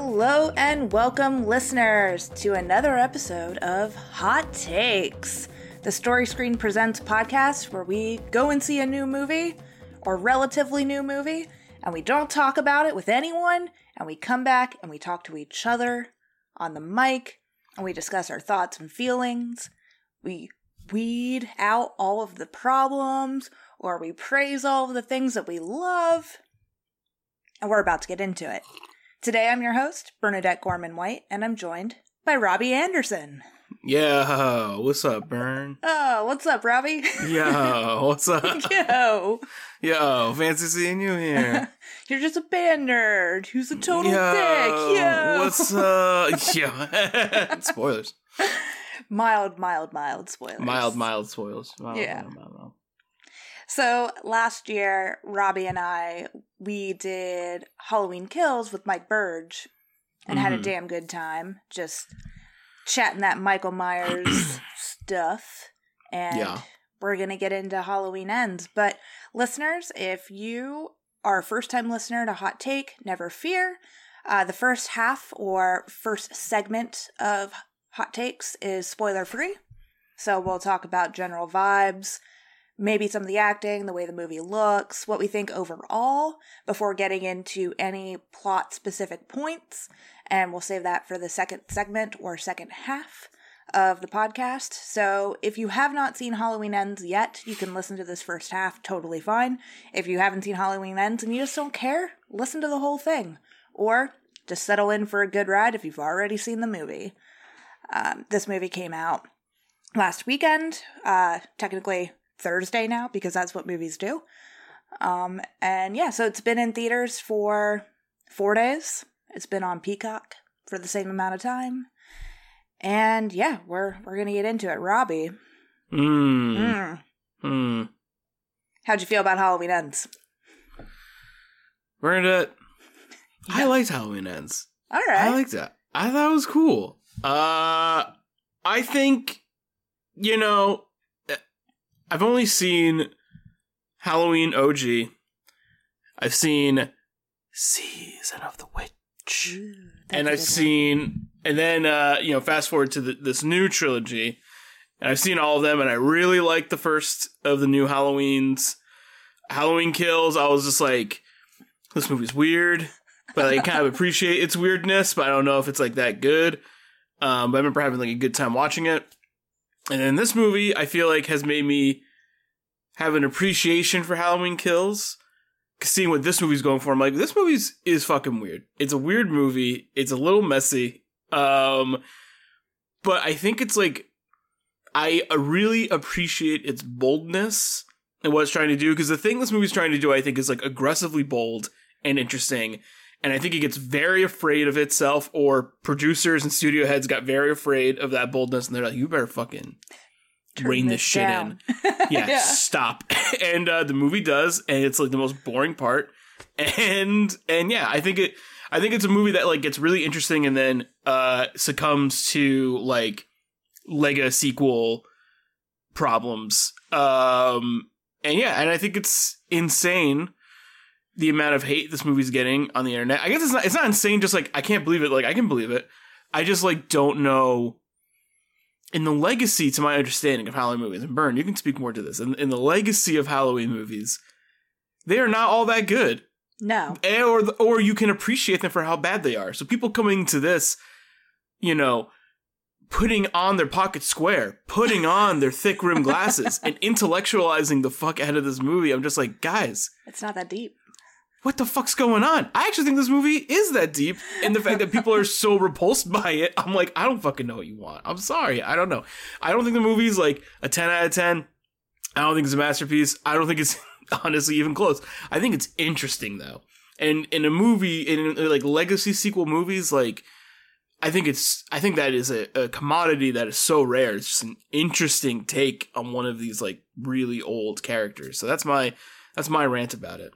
Hello and welcome, listeners, to another episode of Hot Takes, the Story Screen Presents podcast where we go and see a new movie or relatively new movie and we don't talk about it with anyone and we come back and we talk to each other on the mic and we discuss our thoughts and feelings. We weed out all of the problems or we praise all of the things that we love. And we're about to get into it. Today I'm your host, Bernadette Gorman White, and I'm joined by Robbie Anderson. Yeah, what's up, Bern? Oh, what's up, Robbie? Yo, what's up? Yo. Yo, fancy seeing you here. You're just a band nerd who's a total Yo, dick. Yo. what's up? Yeah, spoilers. Mild, mild, mild spoilers. Mild, mild spoilers. Mild, Yeah. mild, mild. So last year, Robbie and I we did Halloween Kills with Mike Burge, and had a Mhm. damn good time just chatting that Michael Myers stuff. And Yeah. we're gonna get into Halloween Ends. But listeners, if you are a first time listener to Hot Take, never fear. Uh, the first half or first segment of Hot Takes is spoiler free. So we'll talk about general vibes, maybe some of the acting, the way the movie looks, what we think overall, before getting into any plot specific points. And we'll save that for the second segment or second half of the podcast. So if you have not seen Halloween Ends yet, you can listen to this first half totally fine. If you haven't seen Halloween Ends and you just don't care, listen to the whole thing. Or just settle in for a good ride if you've already seen the movie. Um, this movie came out last weekend, uh, technically Thursday now because that's what movies do. Um, and yeah, so it's been in theaters for four days. It's been on Peacock for the same amount of time. And yeah, we're we're gonna get into it. Robbie, Mm. mm, Mm. how'd you feel about Halloween Ends? Bernadette, I Yeah. I liked Halloween Ends. All I liked that. I thought it was cool. Uh, I think, you know, I've only seen Halloween OG. I've seen Season of the Witch. Ooh, and I've one. seen, and then, uh, you know, fast forward to the, this new trilogy. And I've seen all of them, and I really like the first of the new Halloweens. Halloween Kills, I was just like, this movie's weird, but I kind of appreciate its weirdness, but I don't know if it's like that good. Um, but I remember having like a good time watching it. And then this movie, I feel like has made me have an appreciation for Halloween Kills. Seeing what this movie's going for, I'm like, this movie's is fucking weird. It's a weird movie. It's a little messy. Um, but I think it's like I really appreciate its boldness and what it's trying to do. Because the thing this movie's trying to do, I think, is like aggressively bold and interesting. And I think it gets very afraid of itself, or producers and studio heads got very afraid of that boldness, and they're like, "You better fucking Turn rein this shit down. yeah, stop. and uh, the movie does, and it's like the most boring part. And and yeah, I think it. I think it's a movie that like gets really interesting and then uh succumbs to like legacy sequel problems. Um and yeah, and I think it's insane the amount of hate this movie's getting on the internet. I guess it's not it's not insane just like I can't believe it. Like I can believe it. I just like don't know in the legacy to my understanding of Halloween movies, and Bern, you can speak more to this. In, in the legacy of Halloween movies, they are not all that good, No, or or you can appreciate them for how bad they are. So people coming to this, you know, putting on their pocket square, putting on their thick rim glasses, and intellectualizing the fuck out of this movie. I'm just like, guys, it's not that deep. What the fuck's going on? I actually think this movie is that deep in the fact that people are so repulsed by it. I'm like, I don't fucking know what you want. I'm sorry. I don't know. I don't think the movie's like a 10 out of 10. I don't think it's a masterpiece. I don't think it's honestly even close. I think it's interesting though. And in a movie, in like legacy sequel movies, like, I think it's, I think that is a, a commodity that is so rare. It's just an interesting take on one of these like really old characters. So that's my, that's my rant about it.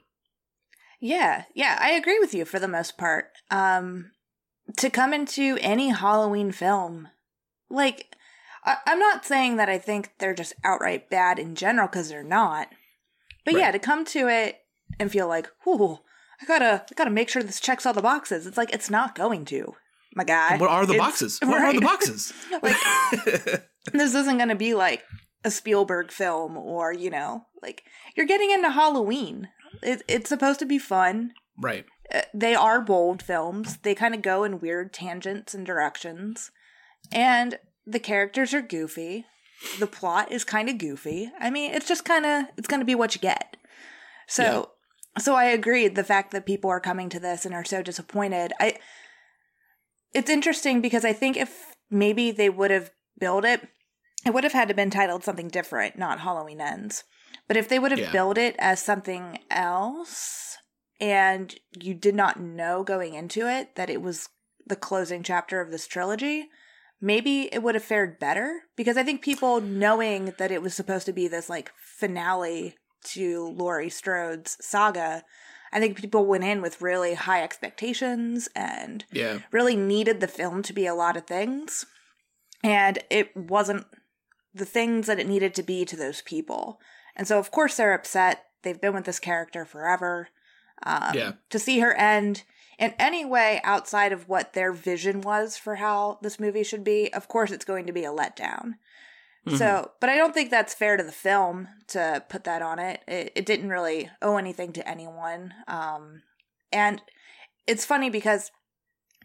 Yeah, yeah, I agree with you for the most part. Um, to come into any Halloween film, like, I- I'm not saying that I think they're just outright bad in general because they're not. But Right. yeah, to come to it and feel like, ooh, I gotta, I gotta make sure this checks all the boxes. It's like it's not going to, my guy. What are the It's- boxes? What are the boxes? like this isn't going to be like a Spielberg film or you know, like you're getting into Halloween. It, it's supposed to be fun. right. Uh, They are bold films. They kind of go in weird tangents and directions, and the characters are goofy. The plot is kind of goofy. I mean, it's just kind of it's going to be what you get. So, so I agree. The fact that people are coming to this and are so disappointed, I. It's interesting because I think if maybe they would have built it, it would have had to been titled something different, not Halloween Ends. But if they would have Yeah. built it as something else, and you did not know going into it that it was the closing chapter of this trilogy, maybe it would have fared better because I think people knowing that it was supposed to be this like finale to Laurie Strode's saga, I think people went in with really high expectations and Yeah. really needed the film to be a lot of things. And it wasn't the things that it needed to be to those people. And so, of course, they're upset. They've been with this character forever. Um, Yeah. To see her end in any way outside of what their vision was for how this movie should be, of course, it's going to be a letdown. Mhm. So, but I don't think that's fair to the film to put that on it. It, it didn't really owe anything to anyone. Um, and it's funny because,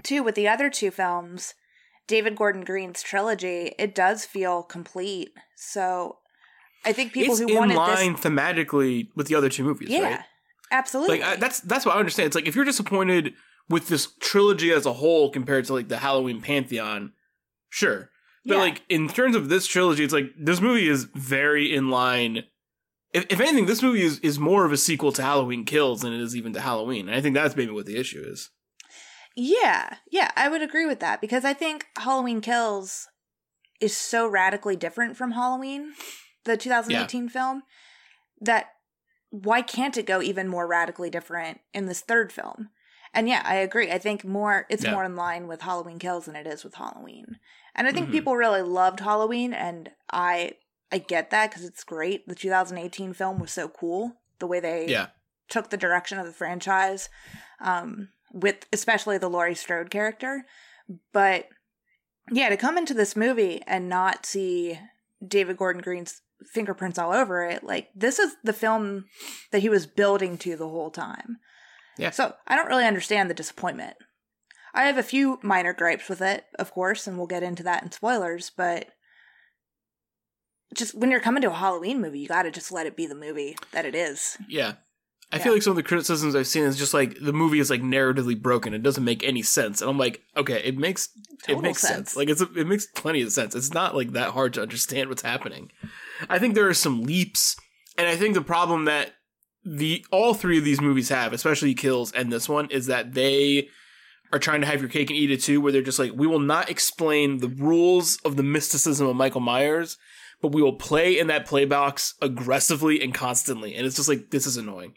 too, with the other two films, David Gordon Green's trilogy, it does feel complete. So, I think people it's who in wanted line thematically with the other two movies, yeah, right? absolutely, Like I, that's that's what I understand. It's like if you're disappointed with this trilogy as a whole compared to like the Halloween pantheon, sure. But Yeah. like in terms of this trilogy, it's like this movie is very in line. If, if anything, this movie is, is more of a sequel to Halloween Kills than it is even to Halloween. And I think that's maybe what the issue is. Yeah, yeah, I would agree with that because I think Halloween Kills is so radically different from Halloween, the 2018 film, that why can't it go even more radically different in this third film? And yeah, I agree. I think more it's Yeah. more in line with Halloween Kills than it is with Halloween. And I think Mhm. people really loved Halloween and I I get that cuz it's great. The 2018 film was so cool. The way they Yeah. took the direction of the franchise, um, with especially the Laurie Strode character. But yeah, to come into this movie and not see David Gordon Green's fingerprints all over it, like this is the film that he was building to the whole time. Yeah. So I don't really understand the disappointment. I have a few minor gripes with it, of course, and we'll get into that in spoilers, but just when you're coming to a Halloween movie, you got to just let it be the movie that it is. Yeah. I Yeah. feel like some of the criticisms I've seen is just like the movie is like narratively broken. It doesn't make any sense. And I'm like, okay, it makes Total it makes sense. sense. Like it's a, it makes plenty of sense. It's not like that hard to understand what's happening. I think there are some leaps, and I think the problem that the all three of these movies have, especially Kills and this one, is that they are trying to have your cake and eat it too. Where they're just like, we will not explain the rules of the mysticism of Michael Myers, but we will play in that play box aggressively and constantly. And it's just like this is annoying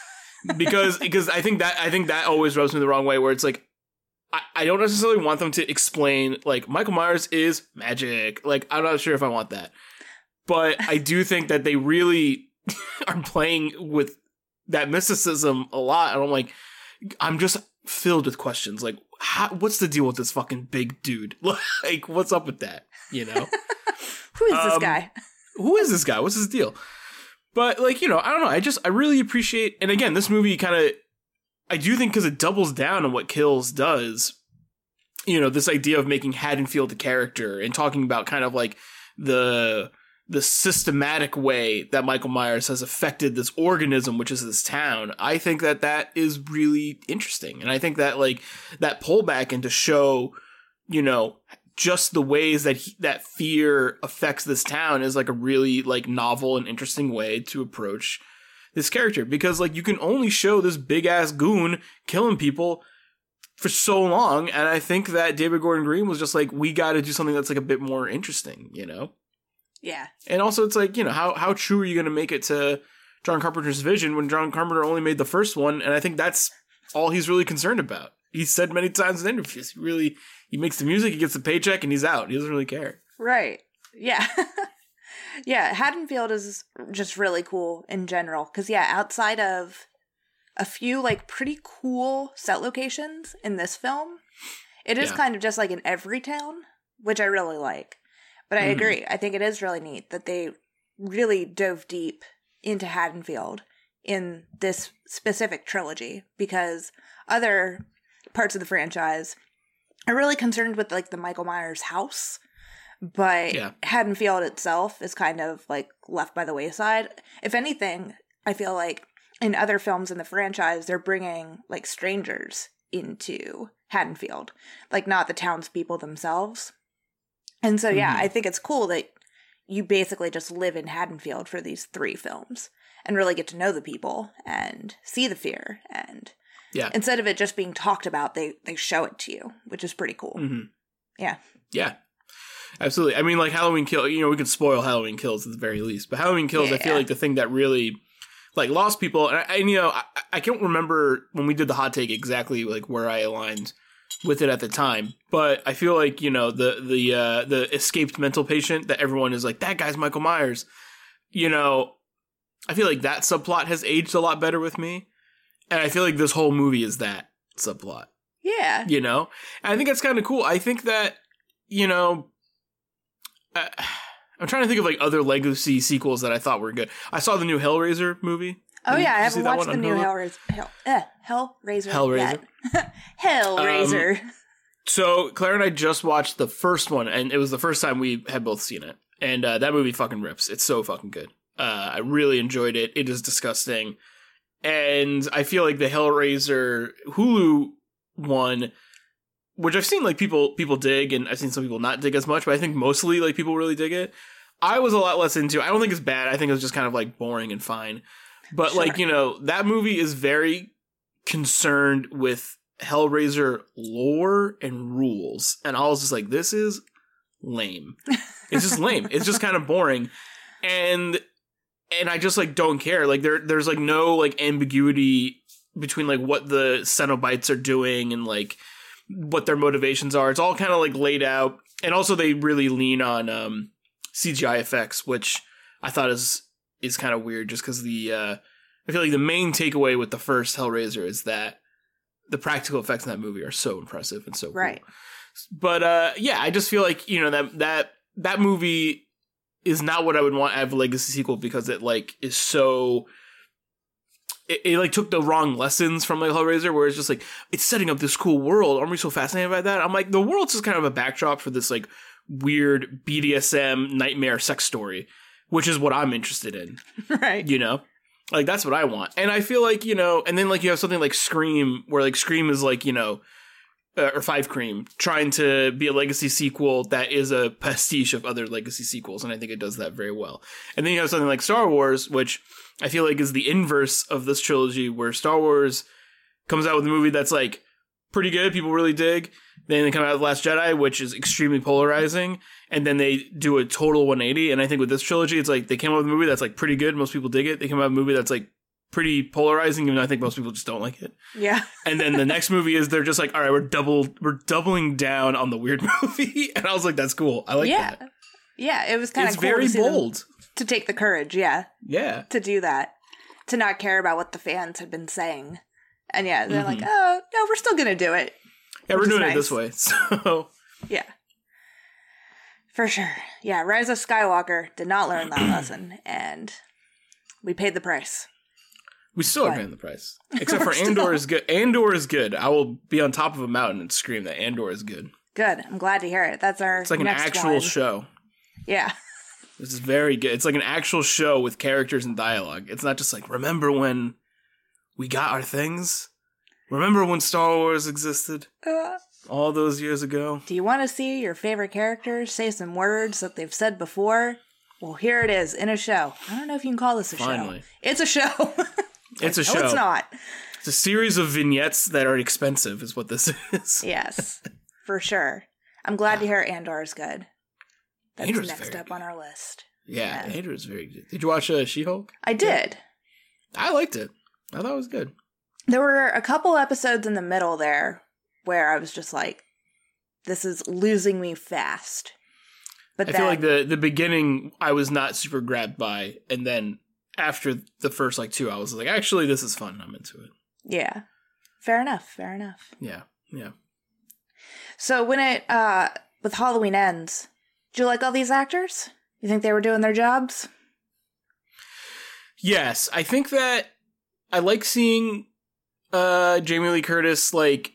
because because I think that I think that always rubs me the wrong way. Where it's like I, I don't necessarily want them to explain like Michael Myers is magic. Like I'm not sure if I want that, but I do think that they really are playing with that mysticism a lot. And I'm like, I'm just filled with questions. Like, how, what's the deal with this fucking big dude? Like, what's up with that? You know Who is this Um, guy? who is this guy? What's his deal? But like, you know, I don't know. I just I really appreciate and again, this movie kind of I do think cuz it doubles down on what Kills does. You know, this idea of making Haddonfield a character and talking about kind of like the the systematic way that Michael Myers has affected this organism which is this town. I think that that is really interesting. And I think that like that pullback and to show, you know, just the ways that he, that fear affects this town is like a really like novel and interesting way to approach this character because like you can only show this big ass goon killing people for so long and I think that David Gordon Green was just like we got to do something that's like a bit more interesting, you know. Yeah. And also it's like, you know, how how true are you going to make it to John Carpenter's vision when John Carpenter only made the first one and I think that's all he's really concerned about. He said many times in interviews, he really he makes the music, he gets the paycheck, and he's out. He doesn't really care. Right. Yeah. yeah, Haddonfield is just really cool in general cuz yeah, outside of a few like pretty cool set locations in this film. It is Yeah. kind of just like in every town, which I really like. But I Mhm. agree. I think it is really neat that they really dove deep into Haddonfield in this specific trilogy because other parts of the franchise are really concerned with like the Michael Myers house, but Yeah. Haddonfield itself is kind of like left by the wayside. If anything, I feel like in other films in the franchise, they're bringing like strangers into Haddonfield, like not the townspeople themselves. And so, yeah, Mhm. I think it's cool that you basically just live in Haddonfield for these three films and really get to know the people and see the fear. And Yeah. instead of it just being talked about, they they show it to you, which is pretty cool. hmm Yeah. Yeah. Absolutely. I mean, like Halloween Kill. You know, we could spoil Halloween Kills at the very least, but Halloween Kills, I feel Yeah. like the thing that really like lost people, and, I, and you know, I, I can't remember when we did the hot take exactly like where I aligned with it at the time, but I feel like you know the the uh, the escaped mental patient that everyone is like that guy's Michael Myers. You know, I feel like that subplot has aged a lot better with me, and I feel like this whole movie is that subplot. Yeah. you know? And i think that's kind of cool. I think that you know uh, i'm trying to think of like other legacy sequels that i thought were good. I saw the new hellraiser movie Oh Did yeah, I did you see haven't watched the new? Hellraiser. Hell, eh, Hellraiser. Hellraiser? Hellraiser. so claire and i just watched the first one and it was the first time we had both seen it and uh, that movie fucking rips it's so fucking good uh, i really enjoyed it it is disgusting and i feel like the hellraiser hulu one which I've seen like people people dig and I've seen some people not dig as much, but I think mostly like people really dig it. I was a lot less into. I don't think it's bad. I think it was just kind of like boring and fine. But like, you know, that movie is very concerned with Hellraiser lore and rules. And I was just like, this is lame. It's just lame. It's just kind of boring. And and I just like don't care. Like there there's like no like ambiguity between like what the Cenobites are doing and like what their motivations are. It's all kind of like laid out. And also they really lean on um CGI effects, which I thought is is kind of weird just because the uh I feel like the main takeaway with the first Hellraiser is that the practical effects in that movie are so impressive and so cool. But uh yeah, I just feel like, you know, that that that movie is not what I would want out of a legacy sequel because it like is so it, it like took the wrong lessons from like Hellraiser where it's just like it's setting up this cool world. Aren't we so fascinated by that? I'm like the world's just kind of a backdrop for this like weird BDSM nightmare sex story, which is what I'm interested in right. you know? Like that's what i want. And i feel like you know and then like you have something like scream where like scream is like you know uh, or five cream trying to be a legacy sequel that is a pastiche of other legacy sequels and i think it does that very well. And then you have something like star wars which i feel like is the inverse of this trilogy where star wars comes out with a movie that's like pretty good people really dig then they come out with last jedi which is extremely polarizing and then they do a total 180 and i think with this trilogy it's like they came out with a movie that's like pretty good most people dig it they came out with a movie that's like pretty polarizing even though i think most people just don't like it Yeah. and then the next movie is they're just like all right we're double we're doubling down on the weird movie and i was like that's cool i like yeah. that Yeah. It was kind of it's cool very to bold to take the courage. Yeah. yeah To do that. To not care about what the fans had been saying. And yeah, they're like, Mhm. oh no, we're still gonna do it. Yeah we're doing it this way so Yeah. For sure. Yeah, Rise of Skywalker did not learn that lesson, and we paid the price. we still are paying the price except for We're still- andor is good andor is good i will be on top of a mountain and scream that andor is good Good. I'm glad to hear it. That's our it's like an actual one. show Yeah. This is very good. It's like an actual show with characters and dialogue. It's not just like, remember when we got our things? Remember when Star Wars existed Uh, all those years ago? do you want to see your favorite characters say some words that they've said before? Well, here it is in a show. I don't know if you can call this a Finally. show. It's a show. It's a show. no, it's not. It's a series of vignettes that are expensive, is what this is. Yes, for sure. I'm glad to hear Andor is good. That's Andor's next up on our list. Yeah, Yeah. Andor is very good. Did you watch uh, She Hulk? I did. I liked it. I thought it was good. There were a couple episodes in the middle there where I was just like, this is losing me fast. But I then, feel like the the beginning I was not super grabbed by, and then after the first like two, I was like, actually, this is fun. I'm into it. Yeah. Fair enough. Fair enough. Yeah, yeah. So when it uh with Halloween ends, do you like all these actors? You think they were doing their jobs? Yes, I think that I like seeing uh Jamie Lee Curtis like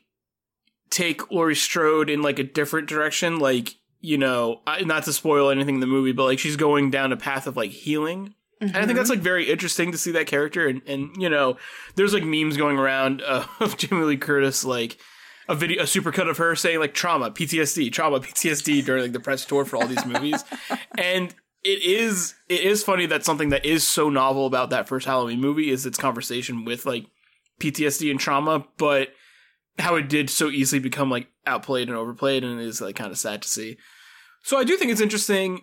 take Laurie Strode in like a different direction. Like you know, I, not to spoil anything in the movie, but like she's going down a path of like healing. And I think that's like very interesting to see that character. And, and you know, there's like memes going around uh, of Jamie Lee Curtis, like a video, a supercut of her saying like trauma, PTSD, trauma, PTSD during like the press tour for all these movies. and it is, it is funny that something that is so novel about that first Halloween movie is its conversation with like PTSD and trauma, but how it did so easily become like outplayed and overplayed and it is like kind of sad to see. So I do think it's interesting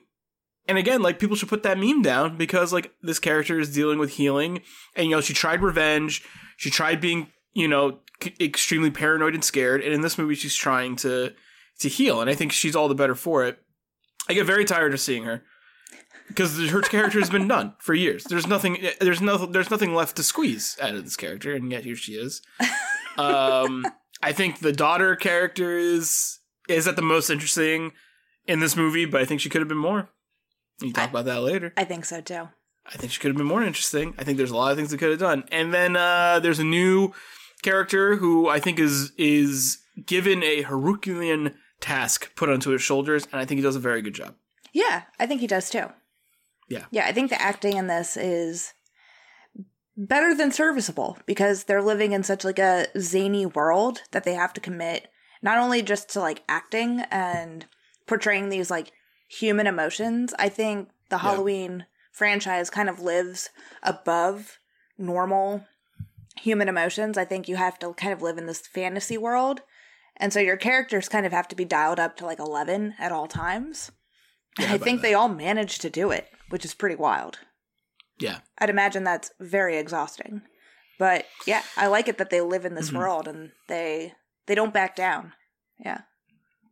and again, like people should put that meme down because like this character is dealing with healing, and you know she tried revenge, she tried being you know c- extremely paranoid and scared, and in this movie she's trying to to heal, and I think she's all the better for it. I get very tired of seeing her because her character has been done for years. There's nothing, there's no, there's nothing left to squeeze out of this character, and yet here she is. Um, I think the daughter character is is at the most interesting in this movie, but I think she could have been more. You can talk I- about that later. I think so too. I think she could have been more interesting. I think there's a lot of things they could have done. And then uh, there's a new character who I think is is given a Herculean task put onto his shoulders, and I think he does a very good job. Yeah, I think he does too. Yeah. Yeah, I think the acting in this is better than serviceable because they're living in such like a zany world that they have to commit not only just to like acting and portraying these like human emotions. I think the Yeah. Halloween franchise kind of lives above normal human emotions. I think you have to kind of live in this fantasy world. And so your characters kind of have to be dialed up to like 11 at all times. Yeah, I think that. they all managed to do it, which is pretty wild. Yeah. I'd imagine that's very exhausting. But yeah, I like it that they live in this Mhm. world and they they don't back down. Yeah.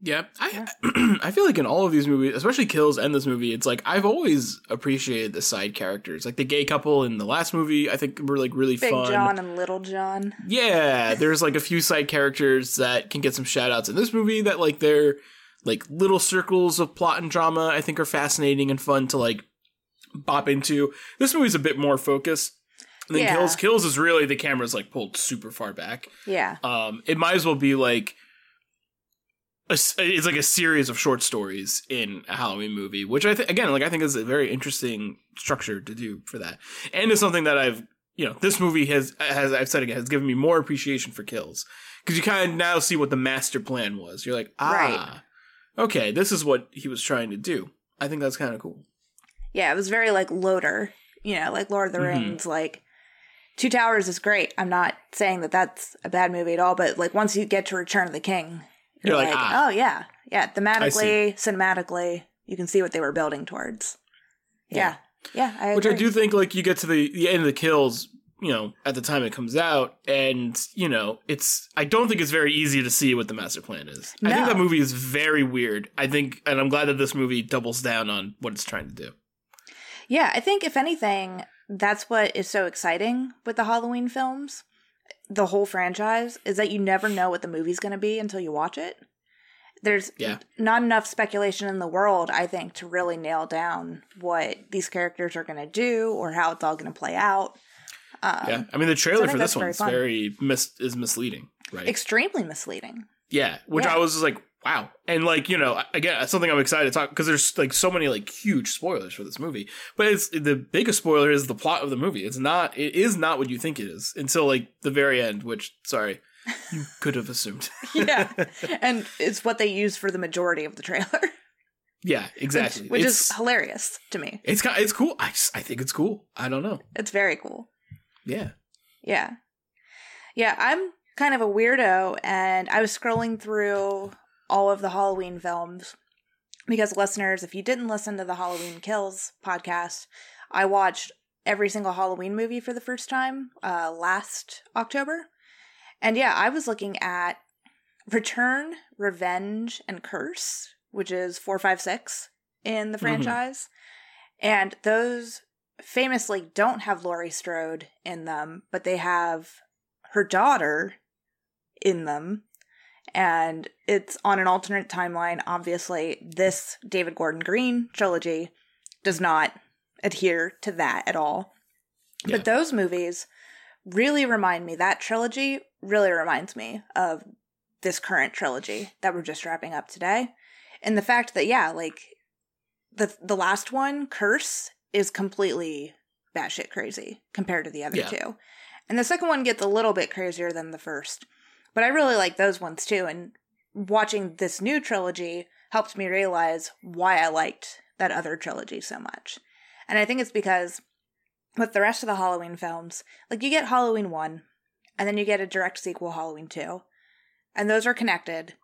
Yeah, I I feel like in all of these movies, especially Kills and this movie, it's like I've always appreciated the side characters, like the gay couple in the last movie. I think were like really Big fun. John and Little John. Yeah, there's like a few side characters that can get some shout outs in this movie that like they're like little circles of plot and drama I think are fascinating and fun to like bop into. This movie's a bit more focused. And then Yeah. Kills Kills is really the camera's like pulled super far back. Yeah. Um it might as well be like a it's like a series of short stories in a Halloween movie, which I think again, like I think is a very interesting structure to do for that, and it's something that I've you know this movie has has I've said again has given me more appreciation for kills because you kind of now see what the master plan was. You're like, ah, Right. Okay, this is what he was trying to do. I think that's kind of cool. Yeah, it was very like loader, you know, like Lord of the Mhm. Rings. Like Two Towers is great. I'm not saying that that's a bad movie at all, but like once you get to Return of the King, you're, You're like, like, ah. oh yeah, yeah. Thematically, cinematically, you can see what they were building towards. Yeah, yeah. I Which I do think like you get to the, the end of the kills, you know, at the time it comes out, and you know, it's I don't think it's very easy to see what the master plan is. I think that movie is very weird. I think, and I'm glad that this movie doubles down on what it's trying to do. Yeah, I think if anything, that's what is so exciting with the Halloween films, the whole franchise, is that you never know what the movie's going to be until you watch it. There's Yeah. not enough speculation in the world, I think, to really nail down what these characters are going to do or how it's all going to play out. Um, yeah, I mean the trailer think for this one's fun. very mis- is misleading, right? Extremely misleading. yeah, which Yeah. I was just like, wow, and like you know, again, something I'm excited to talk because there's like so many like huge spoilers for this movie, but it's the biggest spoiler is the plot of the movie. It's not, it is not what you think it is until like the very end, which sorry, you could have assumed. Yeah. and it's what they use for the majority of the trailer, Yeah, exactly. which, which is hilarious to me. it's it's cool. I just, I think it's cool. I don't know. It's very cool. Yeah. Yeah. Yeah, I'm kind of a weirdo and I was scrolling through all of the Halloween films because listeners, if you didn't listen to the Halloween Kills podcast, I watched every single Halloween movie for the first time uh last October. And yeah, I was looking at Return, Revenge, and Curse, which is 456 in the Mhm. franchise. And those famously don't have Laurie Strode in them, but they have her daughter in them. And it's on an alternate timeline. Obviously, this David Gordon Green trilogy does not adhere to that at all. Yeah. But those movies really remind me, that trilogy really reminds me of this current trilogy that we're just wrapping up today. And the fact that, yeah, like the the last one, Curse, is completely batshit crazy compared to the other Yeah. two. And the second one gets a little bit crazier than the first. But I really like those ones too. And watching this new trilogy helped me realize why I liked that other trilogy so much. And I think it's because with the rest of the Halloween films, like you get Halloween 1, and then you get a direct sequel, Halloween 2. And those are connected.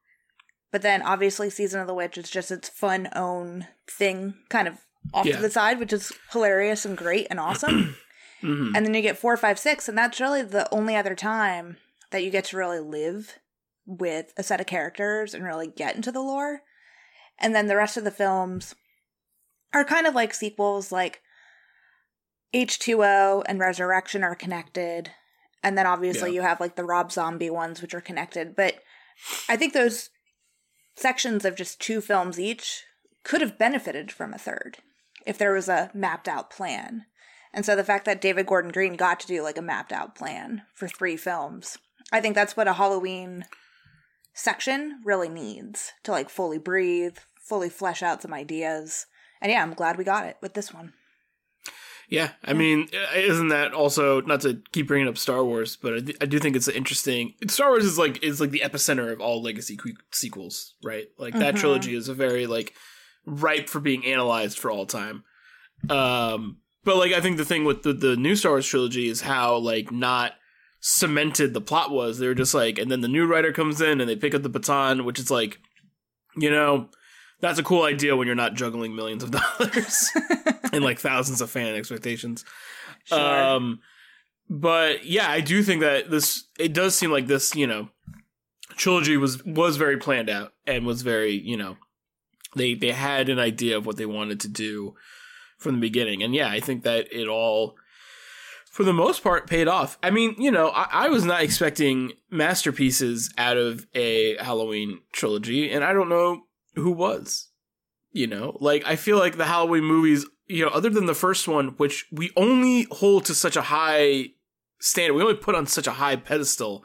But then obviously Season of the Witch is just its fun own thing, kind of off Yeah. to the side, which is hilarious and great and awesome. Mhm. and then you get four, five, six, and that's really the only other time that you get to really live with a set of characters and really get into the lore. And then the rest of the films are kind of like sequels, like H2O and Resurrection are connected. And then obviously Yeah. you have like the Rob Zombie ones, which are connected. But I think those sections of just two films each could have benefited from a third if there was a mapped out plan. And so the fact that David Gordon Green got to do like a mapped out plan for three films, I think that's what a Halloween section really needs to like fully breathe, fully flesh out some ideas. And yeah, I'm glad we got it with this one. Yeah, I mean, isn't that also not to keep bringing up Star Wars, but I, th- I do think it's interesting. Star Wars is like is like the epicenter of all legacy que- sequels, right? Like that Mhm. trilogy is a very like ripe for being analyzed for all time. Um, but like I think the thing with the the new Star Wars trilogy is how like not cemented the plot was. They were just like, and then the new writer comes in and they pick up the baton, which is like, you know, that's a cool idea when you're not juggling millions of dollars and like thousands of fan expectations. Sure. Um, but yeah, I do think that this it does seem like this, you know, trilogy was was very planned out and was very, you know, they they had an idea of what they wanted to do from the beginning. And yeah, I think that it all for the most part paid off. I mean, you know, I, I was not expecting masterpieces out of a Halloween trilogy, and I don't know who was. You know, like I feel like the Halloween movies, you know, other than the first one, which we only hold to such a high standard, we only put on such a high pedestal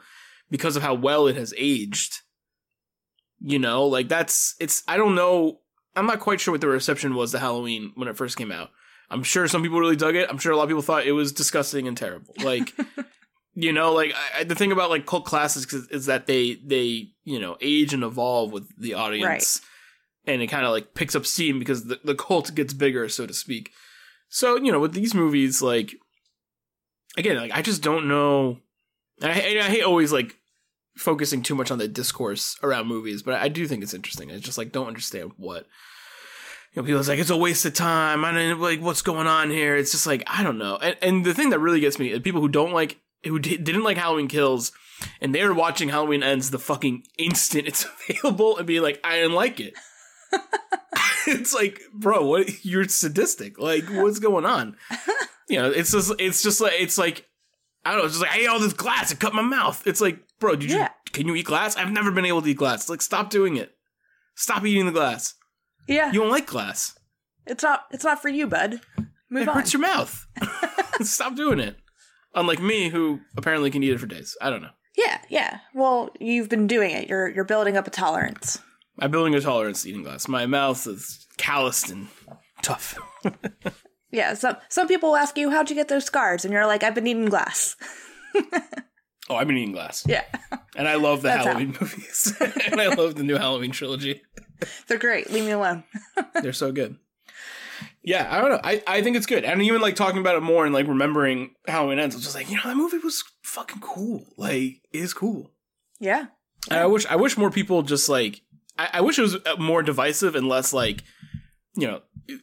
because of how well it has aged. You know, like that's it's I don't know, I'm not quite sure what the reception was to Halloween when it first came out. I'm sure some people really dug it. I'm sure a lot of people thought it was disgusting and terrible. Like you know, like I, I- the thing about like cult classics is, is that they they, you know, age and evolve with the audience and it kind of like picks up steam because the, the cult gets bigger, so to speak. So you know, with these movies, like again, like I just don't know. I, I, I hate always like focusing too much on the discourse around movies, but I do think it's interesting. I just like don't understand what you know. People's like it's a waste of time. I don't like what's going on here. It's just like I don't know. And, and the thing that really gets me is people who don't like who di- didn't like Halloween Kills. And they're watching Halloween Ends the fucking instant it's available and be like, I didn't like it it's like, bro, what? You're sadistic. Like, what's going on? You know, it's just, it's just like, it's like, I don't know. It's just like, I ate all this glass. It cut my mouth. It's like, bro, did Yeah. you? Can you eat glass? I've never been able to eat glass. Like, stop doing it. Stop eating the glass. yeah, You don't like glass. it's not it's not for you, bud. Move it on. hurts your mouth. stop doing it. Unlike me, who apparently can eat it for days. I don't know. yeah, yeah. Well, you've been doing it. You're you're building up a tolerance. I'm building a tolerance to eating glass. My mouth is calloused and tough. Yeah, some some people ask you how'd you get those scars, and you're like, I've been eating glass. Oh, I've been eating glass. Yeah, And I love the That's how- Halloween movies. and I love the new Halloween trilogy. they're great. Leave me alone. They're so good. Yeah, I don't know. I, I think it's good. And even like talking about it more and like remembering Halloween ends, it's just like, you know, that movie was fucking cool. Like, it is cool. Yeah, And I wish I wish more people just like I, I wish it was uh, more divisive and less like you know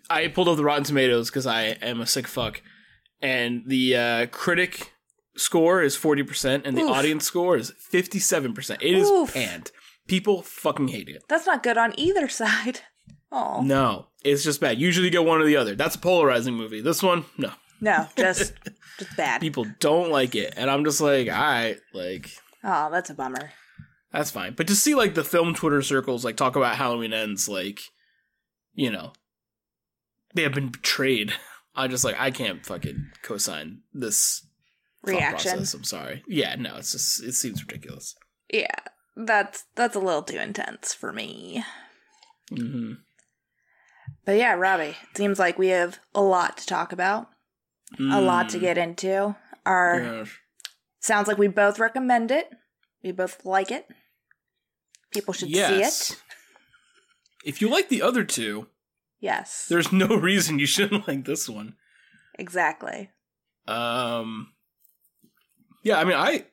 I pulled up the Rotten Tomatoes because I am a sick fuck, and the uh, critic score is forty percent and the Oof. audience score is fifty seven percent. It is Oof. panned. People fucking hate it. that's not good on either side. Oh, No, it's just bad. Usually you get one or the other. That's a polarizing movie. This one, no. No, just just bad. People don't like it, and I'm just like, all right, like Oh, that's a bummer. that's fine. But to see like the film Twitter circles like talk about Halloween ends, like you know, they have been betrayed. I just like I can't fucking co-sign this thought Reaction. process. I'm sorry. Yeah, no, it's just it seems ridiculous. Yeah, that's that's a little too intense for me. hmm But yeah, Robbie, it seems like we have a lot to talk about, a lot to get into. Our Mm. Yeah. sounds like we both recommend it. We both like it. People should see it. If you like the other two, Yes, there's no reason you shouldn't like this one. exactly. Um, yeah, I mean, I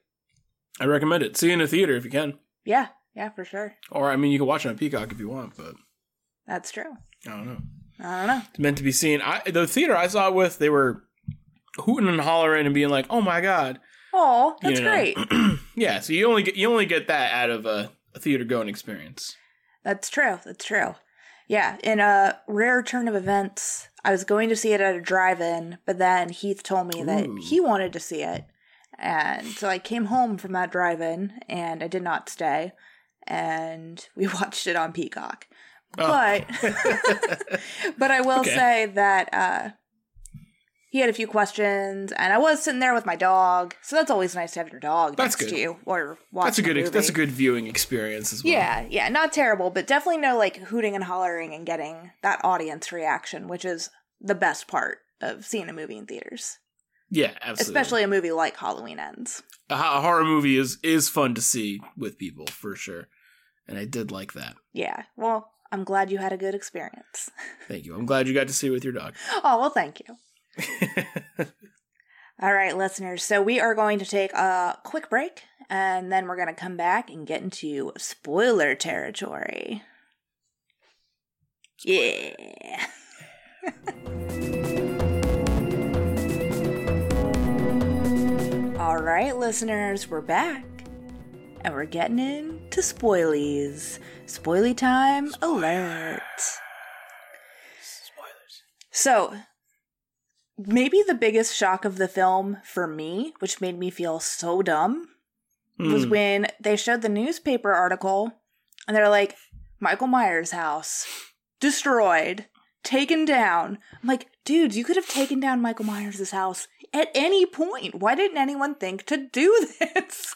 I recommend it. See it in a theater if you can, Yeah, yeah, for sure. or I mean, you can watch it on Peacock if you want. But That's true. I don't know. I don't know. It's meant to be seen. I the theater I saw it with, they were hooting and hollering and being like, "Oh my god!" Oh, that's you know? great. yeah, so you only get you only get that out of a, a theater going experience. That's true. That's true. Yeah, in a rare turn of events, I was going to see it at a drive-in, but then Heath told me that he wanted to see it. And so I came home from that drive-in and I did not stay and we watched it on Peacock. Oh. But but I will Okay. say that uh he had a few questions and I was sitting there with my dog. So that's always nice to have your dog That's next good. to you or watching that's a good a that's a good viewing experience as well. Yeah, yeah, not terrible, but definitely no like hooting and hollering and getting that audience reaction, which is the best part of seeing a movie in theaters, yeah, absolutely. especially a movie like Halloween Ends. a, a horror movie is is fun to see with people for sure, and I did like that. Yeah, well, I'm glad you had a good experience. Thank you. I'm glad you got to see it with your dog. oh, well, thank you. All right, listeners. So we are going to take a quick break and then we're going to come back and get into spoiler territory. Yeah. All right, listeners, we're back. And we're getting into spoilies. Spoily time alert. Spoilers. So, maybe the biggest shock of the film for me, which made me feel so dumb, was Hmm. when they showed the newspaper article and they're like, Michael Myers' house destroyed, taken down. I'm like, dudes, you could have taken down Michael Myers' house at any point. Why didn't anyone think to do this?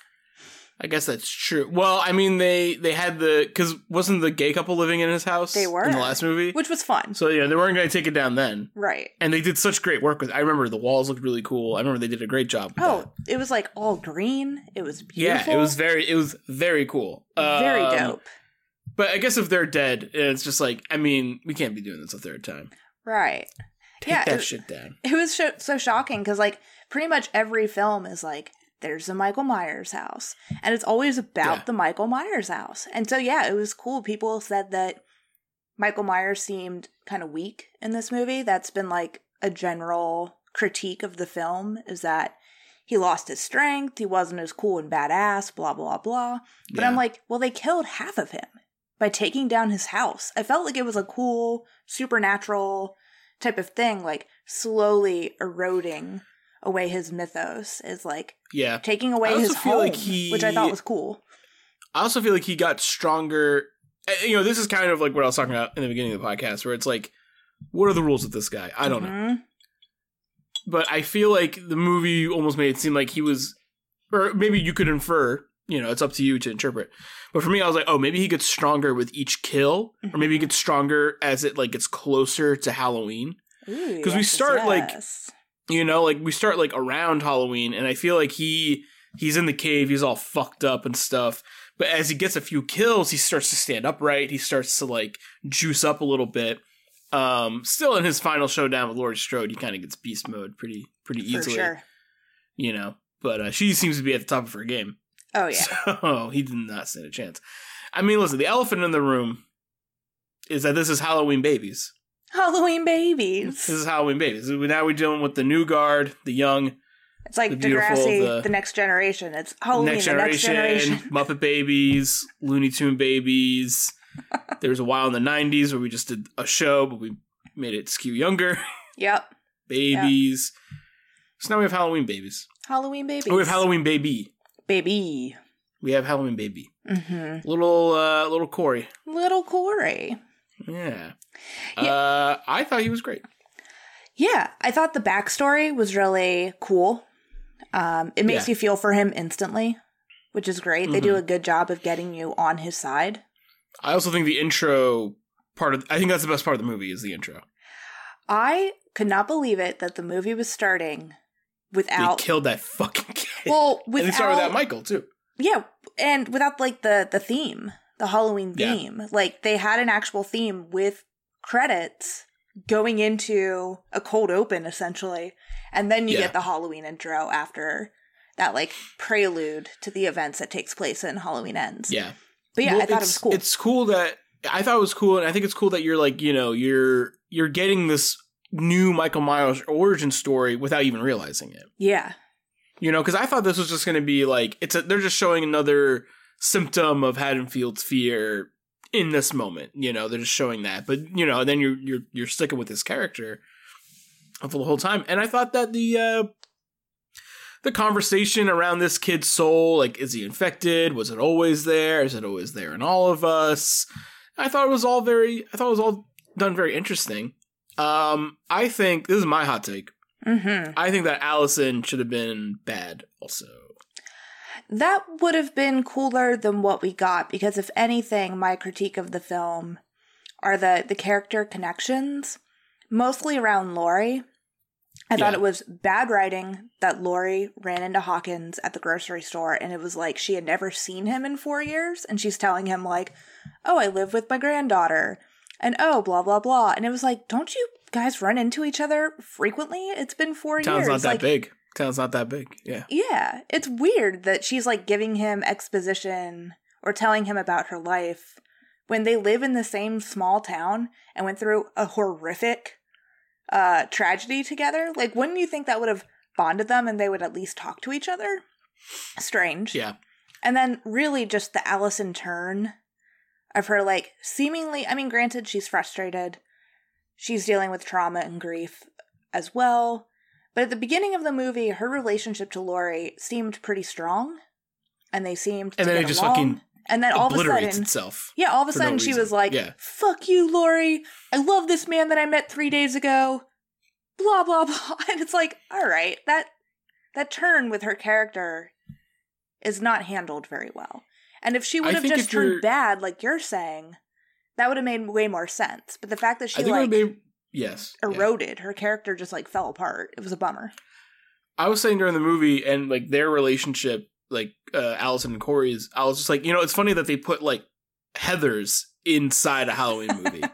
I guess that's true. Well, I mean, they they had the because wasn't the gay couple living in his house? They were. in the last movie. Which was fun. So yeah, they weren't going to take it down then, right. and they did such great work with. I remember the walls looked really cool. I remember they did a great job. With Oh, that. it was like all green. It was beautiful. yeah, it was very it was very cool. very Um, dope. But I guess if they're dead, it's just like I mean, we can't be doing this a third time. Right. Take Yeah, that it- shit down. it was so, so shocking because like pretty much every film is like there's a michael myers house and it's always about Yeah. the michael myers house. And so yeah it was cool. People said that michael myers seemed kind of weak in this movie. That's been like a general critique of the film is that he lost his strength he wasn't as cool and badass blah blah blah. But i'm like well they killed half of him by taking down his house. I felt like it was a cool supernatural type of thing, like slowly eroding away his mythos is like yeah. taking away his home, like he- which I thought was cool. I also feel like he got stronger. uh, You know, this is kind of like what I was talking about in the beginning of the podcast, where it's like, what are the rules with this guy? I don't know. Mhm. But I feel like the movie almost made it seem like he was, or maybe you could infer. You know, it's up to you to interpret. But for me, I was like, oh, maybe he gets stronger with each kill, or maybe he Mhm. gets stronger as it like gets closer to Halloween. Ooh, 'Cause we yes, start, like. You know, like we start like around Halloween, and I feel like he he's in the cave, he's all fucked up and stuff. But as he gets a few kills, he starts to stand upright. He starts to like juice up a little bit. Um, still in his final showdown with Laurie Strode, he kind of gets beast mode pretty pretty easily. sure. You know, but uh, she seems to be at the top of her game. Oh yeah, So he did not stand a chance. I mean, listen, the elephant in the room is that this is Halloween babies. Halloween babies. This is Halloween babies. Now we're dealing with the new guard, the young, It's like the Degrassi, the- the, next generation. It's Halloween, next the next generation, generation. Muppet babies, Looney Tune babies. there was a while in the '90s where we just did a show, but we made it skew younger. Yep. babies. So now we have Halloween babies. Halloween babies. Oh, we have Halloween baby. Baby. We have Halloween baby. Mm-hmm. Little uh little Corey. Little Corey. Yeah. Yeah. Uh I thought he was great. Yeah, I thought the backstory was really cool. Um, it makes Yeah. you feel for him instantly, which is great. They do a good job of getting you on his side. I also think the intro part of I think that's the best part of the movie is the intro. I could not believe it that the movie was starting They without killed that fucking kid. Well and without they started without Michael too. yeah, and without like the the theme, the Halloween Yeah. theme. Like they had an actual theme with credits going into a cold open essentially, and then you Yeah. get the Halloween intro after that like prelude to the events that takes place in Halloween ends. Yeah. But yeah, Well, I thought it was cool. It's cool that I thought it was cool, and I think it's cool that you're like, you know, you're you're getting this new Michael Myers origin story without even realizing it. yeah. You know, because I thought this was just going to be like it's a, they're just showing another symptom of Haddonfield's fear in this moment. You know, they're just showing that, but you know, then you're you're you're sticking with this character for the whole time, and I thought that the uh the conversation around this kid's soul, like, is he infected? Was it always there? Is it always there in all of us? I thought it was all very, I thought it was all done very interesting. Um, I think this is my hot take. Mm-hmm. I think that Allison should have been bad also. That would have been cooler than what we got because if anything, my critique of the film are the the character connections, mostly around Laurie. I thought it was bad writing that Laurie ran into Hawkins at the grocery store and it was like she had never seen him in four years and she's telling him like, Oh, I live with my granddaughter and oh blah blah blah. And it was like, Don't you guys run into each other frequently? It's been four Town's years. Town's not that like, big. Town's not that big. Yeah. yeah, it's weird that she's like giving him exposition or telling him about her life when they live in the same small town and went through a horrific uh tragedy together. Like wouldn't you think that would have bonded them and they would at least talk to each other? Strange. Yeah. And then really just the Allison turn of her like seemingly I mean granted she's frustrated. She's dealing with trauma and grief as well. But at the beginning of the movie, her relationship to Laurie seemed pretty strong. And they seemed And then it just along. fucking and then all of a sudden itself. Yeah, all of a for no sudden she reason. was like, Yeah. Fuck you, Laurie! I love this man that I met three days ago. Blah blah blah. And it's like, all right, that that turn with her character is not handled very well. And if she would I have just turned bad, like you're saying, that would have made way more sense. But the fact that she like be yes. yeah. eroded, her character just like fell apart. It was a bummer. I was saying during the movie and like their relationship, like uh, Allison and Corey's, I was just like, you know, it's funny that they put like Heathers inside a Halloween movie.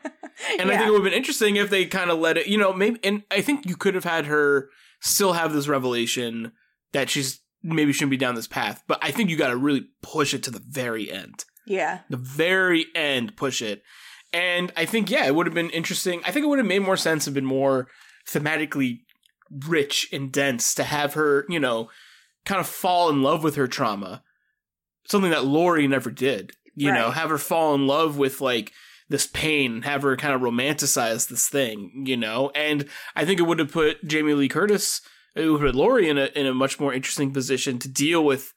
And I think it would have been interesting if they kind of let it, you know, maybe, and I think you could have had her still have this revelation that she's maybe shouldn't be down this path, but I think you got to really push it to the very end. Yeah. The very end, push it. And I think, yeah, it would have been interesting. I think it would have made more sense and been more thematically rich and dense to have her, you know, kind of fall in love with her trauma. Something that Laurie never did. You know, have her fall in love with like this pain, have her kind of romanticize this thing, you know? And I think it would have put Jamie Lee Curtis, uh, it would have put Laurie in a in a much more interesting position to deal with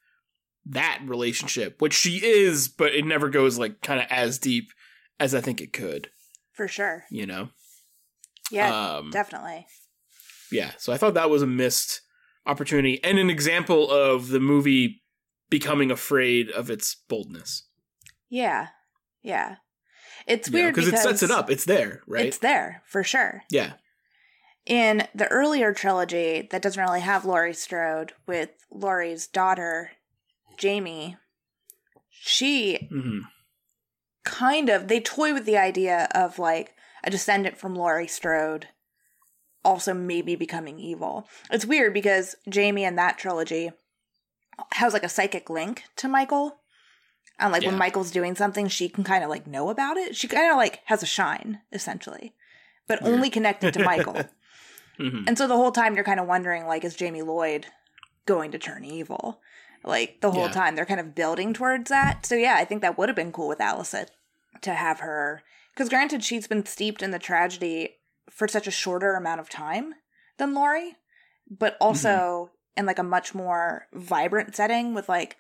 that relationship, which she is, but it never goes like kind of as deep as I think it could, For sure. you know? Yeah, um, definitely. yeah. So I thought that was a missed opportunity and an example of the movie becoming afraid of its boldness. Yeah. Yeah. It's You know, weird because it sets it up. It's there, right? It's there for sure. yeah. In the earlier trilogy that doesn't really have Laurie Strode with Laurie's daughter, Jamie, she hmm kind of they toy with the idea of like a descendant from Laurie Strode also maybe becoming evil. It's weird because Jamie in that trilogy has like a psychic link to Michael. And like Yeah. when Michael's doing something, she can kind of like know about it. She kind of like has a shine, essentially, but Weird. only connected to Michael. hmm And so the whole time you're kind of wondering, like, is Jamie Lloyd going to turn evil? Like the whole Yeah. time they're kind of building towards that. So yeah, I think that would have been cool with Allison to have her, because granted she's been steeped in the tragedy for such a shorter amount of time than Laurie, but mm-hmm. also in like a much more vibrant setting with like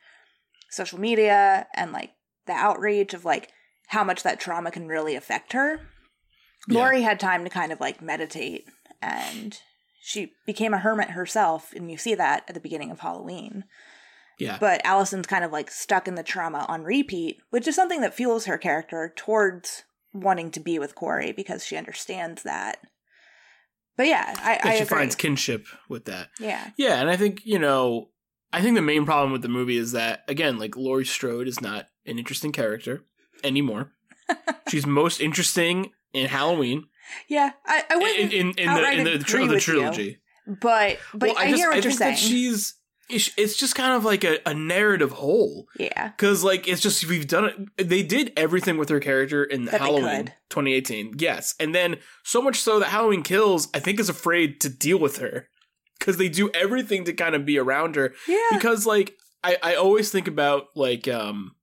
social media and like the outrage of like how much that trauma can really affect her. Yeah. Laurie had time to kind of like meditate and she became a hermit herself, and you see that at the beginning of Halloween. Yeah. But Allison's kind of like stuck in the trauma on repeat, which is something that fuels her character towards wanting to be with Corey because she understands that. But yeah, I, Yeah, I she agree. finds kinship with that. yeah, Yeah, and I think, you know, I think the main problem with the movie is that, again, like Laurie Strode is not an interesting character anymore. She's most interesting in Halloween. yeah. I, I In, wouldn't, in, in the outright in the, the with you. trilogy. but but well, I, I, just hear what I you're think saying. that she's it's, just kind of like a, a narrative hole yeah, because like it's just we've done it they did everything with her character in That halloween 2018 yes. And then so much so that halloween kills i think is afraid to deal with her. Because they do everything to kind of be around her. Yeah, because like I, I always think about like um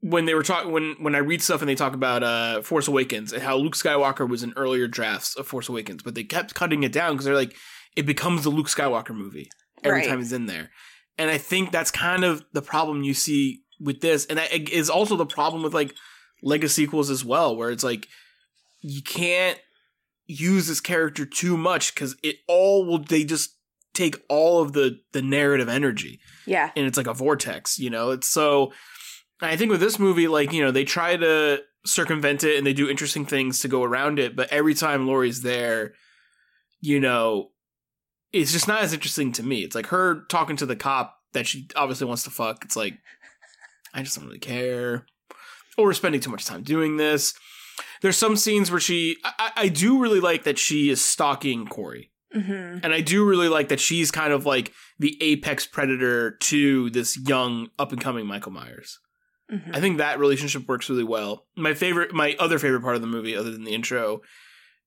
when they were talking when when I read stuff and they talk about uh Force Awakens and how Luke Skywalker was in earlier drafts of Force Awakens, but they kept cutting it down because they're like it becomes the Luke Skywalker movie every Right. time he's in there, and I think that's kind of the problem you see with this, and that is also the problem with like legacy sequels as well, where it's like you can't use this character too much because it all will they just take all of the the narrative energy. Yeah, and it's like a vortex you know? It's so i think with this movie like you know they try to circumvent it and they do interesting things to go around it but every time Laurie's there you know it's just not as interesting to me. It's like her talking to the cop that she obviously wants to fuck. It's like i just don't really care. Or we're spending too much time doing this. There's some scenes where she I, I do really like that she is stalking corey. Hmm and I do really like that she's kind of like the apex predator to this young up and coming Michael Myers. hmm I think that relationship works really well. My favorite, my other favorite part of the movie, other than the intro,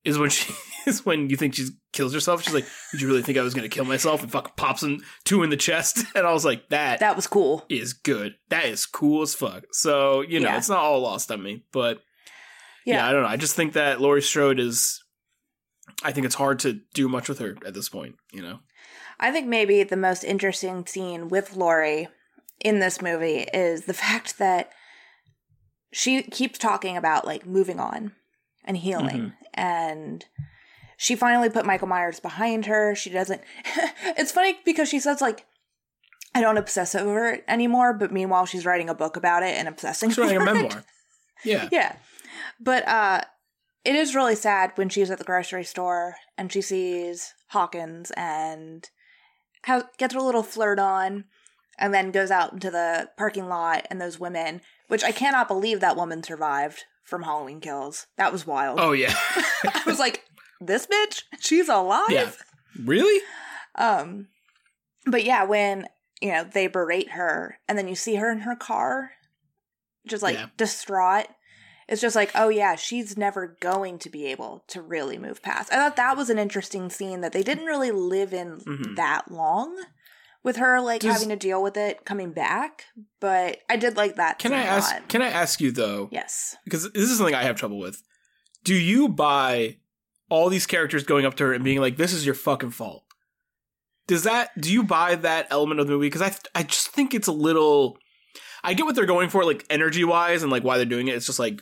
is when she is when you think she kills herself. She's like, "Did you really think I was going to kill myself?" And fucking pops him two in the chest, and I was like, "That that was cool. is good. That is cool as fuck." So you know, Yeah. it's not all lost on me, but Yeah. yeah, I don't know. I just think that Laurie Strode is. I think it's hard to do much with her at this point. You know. I think maybe the most interesting scene with Laurie in this movie is the fact that she keeps talking about like moving on and healing mm-hmm. And she finally put Michael Myers behind her. She doesn't It's funny because she says like I don't obsess over it anymore, but meanwhile she's writing a book about it and obsessing She's writing a it. memoir. Yeah. Yeah. But uh it is really sad when she's at the grocery store and she sees Hawkins and has, gets a little flirt on and then goes out into the parking lot and those women, which I cannot believe that woman survived from Halloween kills. That was wild. Oh yeah. I was like, this bitch, she's alive. yeah. Really? Um, but yeah, when you know they berate her, and then you see her in her car, just like Yeah. distraught. It's just like, oh yeah, she's never going to be able to really move past. I thought that was an interesting scene that they didn't really live in Mhm. that long with her like Does- having to deal with it coming back. But I did like that. Can I ask? lot. Can I ask you though? Yes. Because this is something I have trouble with. Do you buy all these characters going up to her and being like, "This is your fucking fault"? Does that? Do you buy that element of the movie? Because I, I just think it's a little. I get what they're going for, like energy wise, and like why they're doing it. It's just like,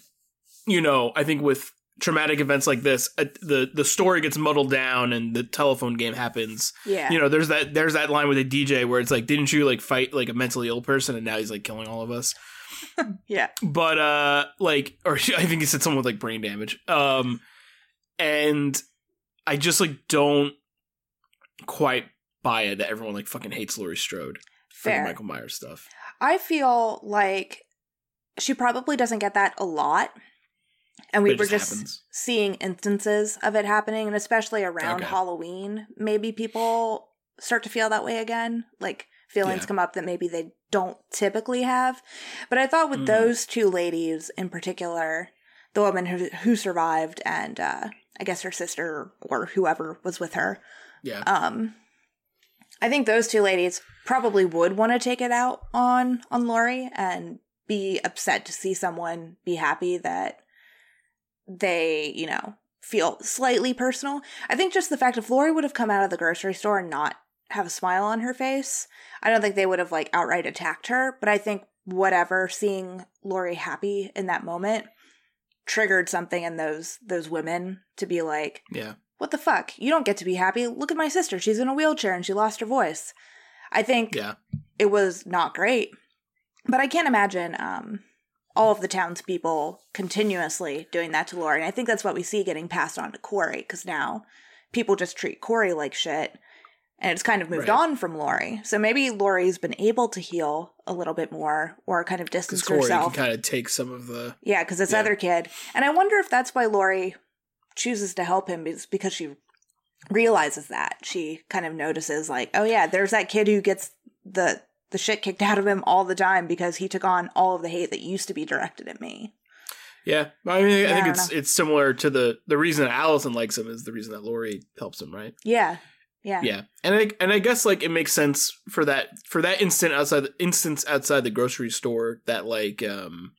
you know, I think with traumatic events like this, uh, the the story gets muddled down and the telephone game happens. Yeah. you know there's that there's that line with a dj where it's like didn't you like fight like a mentally ill person and now he's like killing all of us yeah. but uh like or i think he said someone with like brain damage um and i just like don't quite buy it that everyone like fucking hates laurie strode for the michael myers stuff I feel like she probably doesn't get that a lot. And we it were just just seeing instances of it happening, and especially around Okay. Halloween, maybe people start to feel that way again. Like feelings Yeah. come up that maybe they don't typically have. But I thought with Mhm. those two ladies in particular, the woman who who survived and uh, I guess her sister or whoever was with her, yeah um I think those two ladies probably would want to take it out on on Laurie and be upset to see someone be happy that they, you know, feel slightly personal. I think just the fact if Laurie would have come out of the grocery store and not have a smile on her face, I don't think they would have like outright attacked her. But I think whatever, seeing Laurie happy in that moment triggered something in those those women to be like, Yeah. what the fuck? You don't get to be happy. Look at my sister. She's in a wheelchair and she lost her voice. I think Yeah. it was not great. But I can't imagine um, all of the townspeople continuously doing that to Laurie. And I think that's what we see getting passed on to Corey because now people just treat Corey like shit. And it's kind of moved Right. on from Laurie. So maybe Laurie's been able to heal a little bit more or kind of distance Corey herself. can kind of take some of the. Yeah, because this Yeah. other kid. And I wonder if that's why Laurie chooses to help him is because she realizes that. She kind of notices like, oh yeah, there's that kid who gets the the shit kicked out of him all the time because he took on all of the hate that used to be directed at me. Yeah, I mean, I I think don't it's it's similar to the the reason that Allison likes him is the reason that Laurie helps him, right? Yeah. Yeah. Yeah, and I and I guess like it makes sense for that for that instant outside the instance outside the grocery store that like um,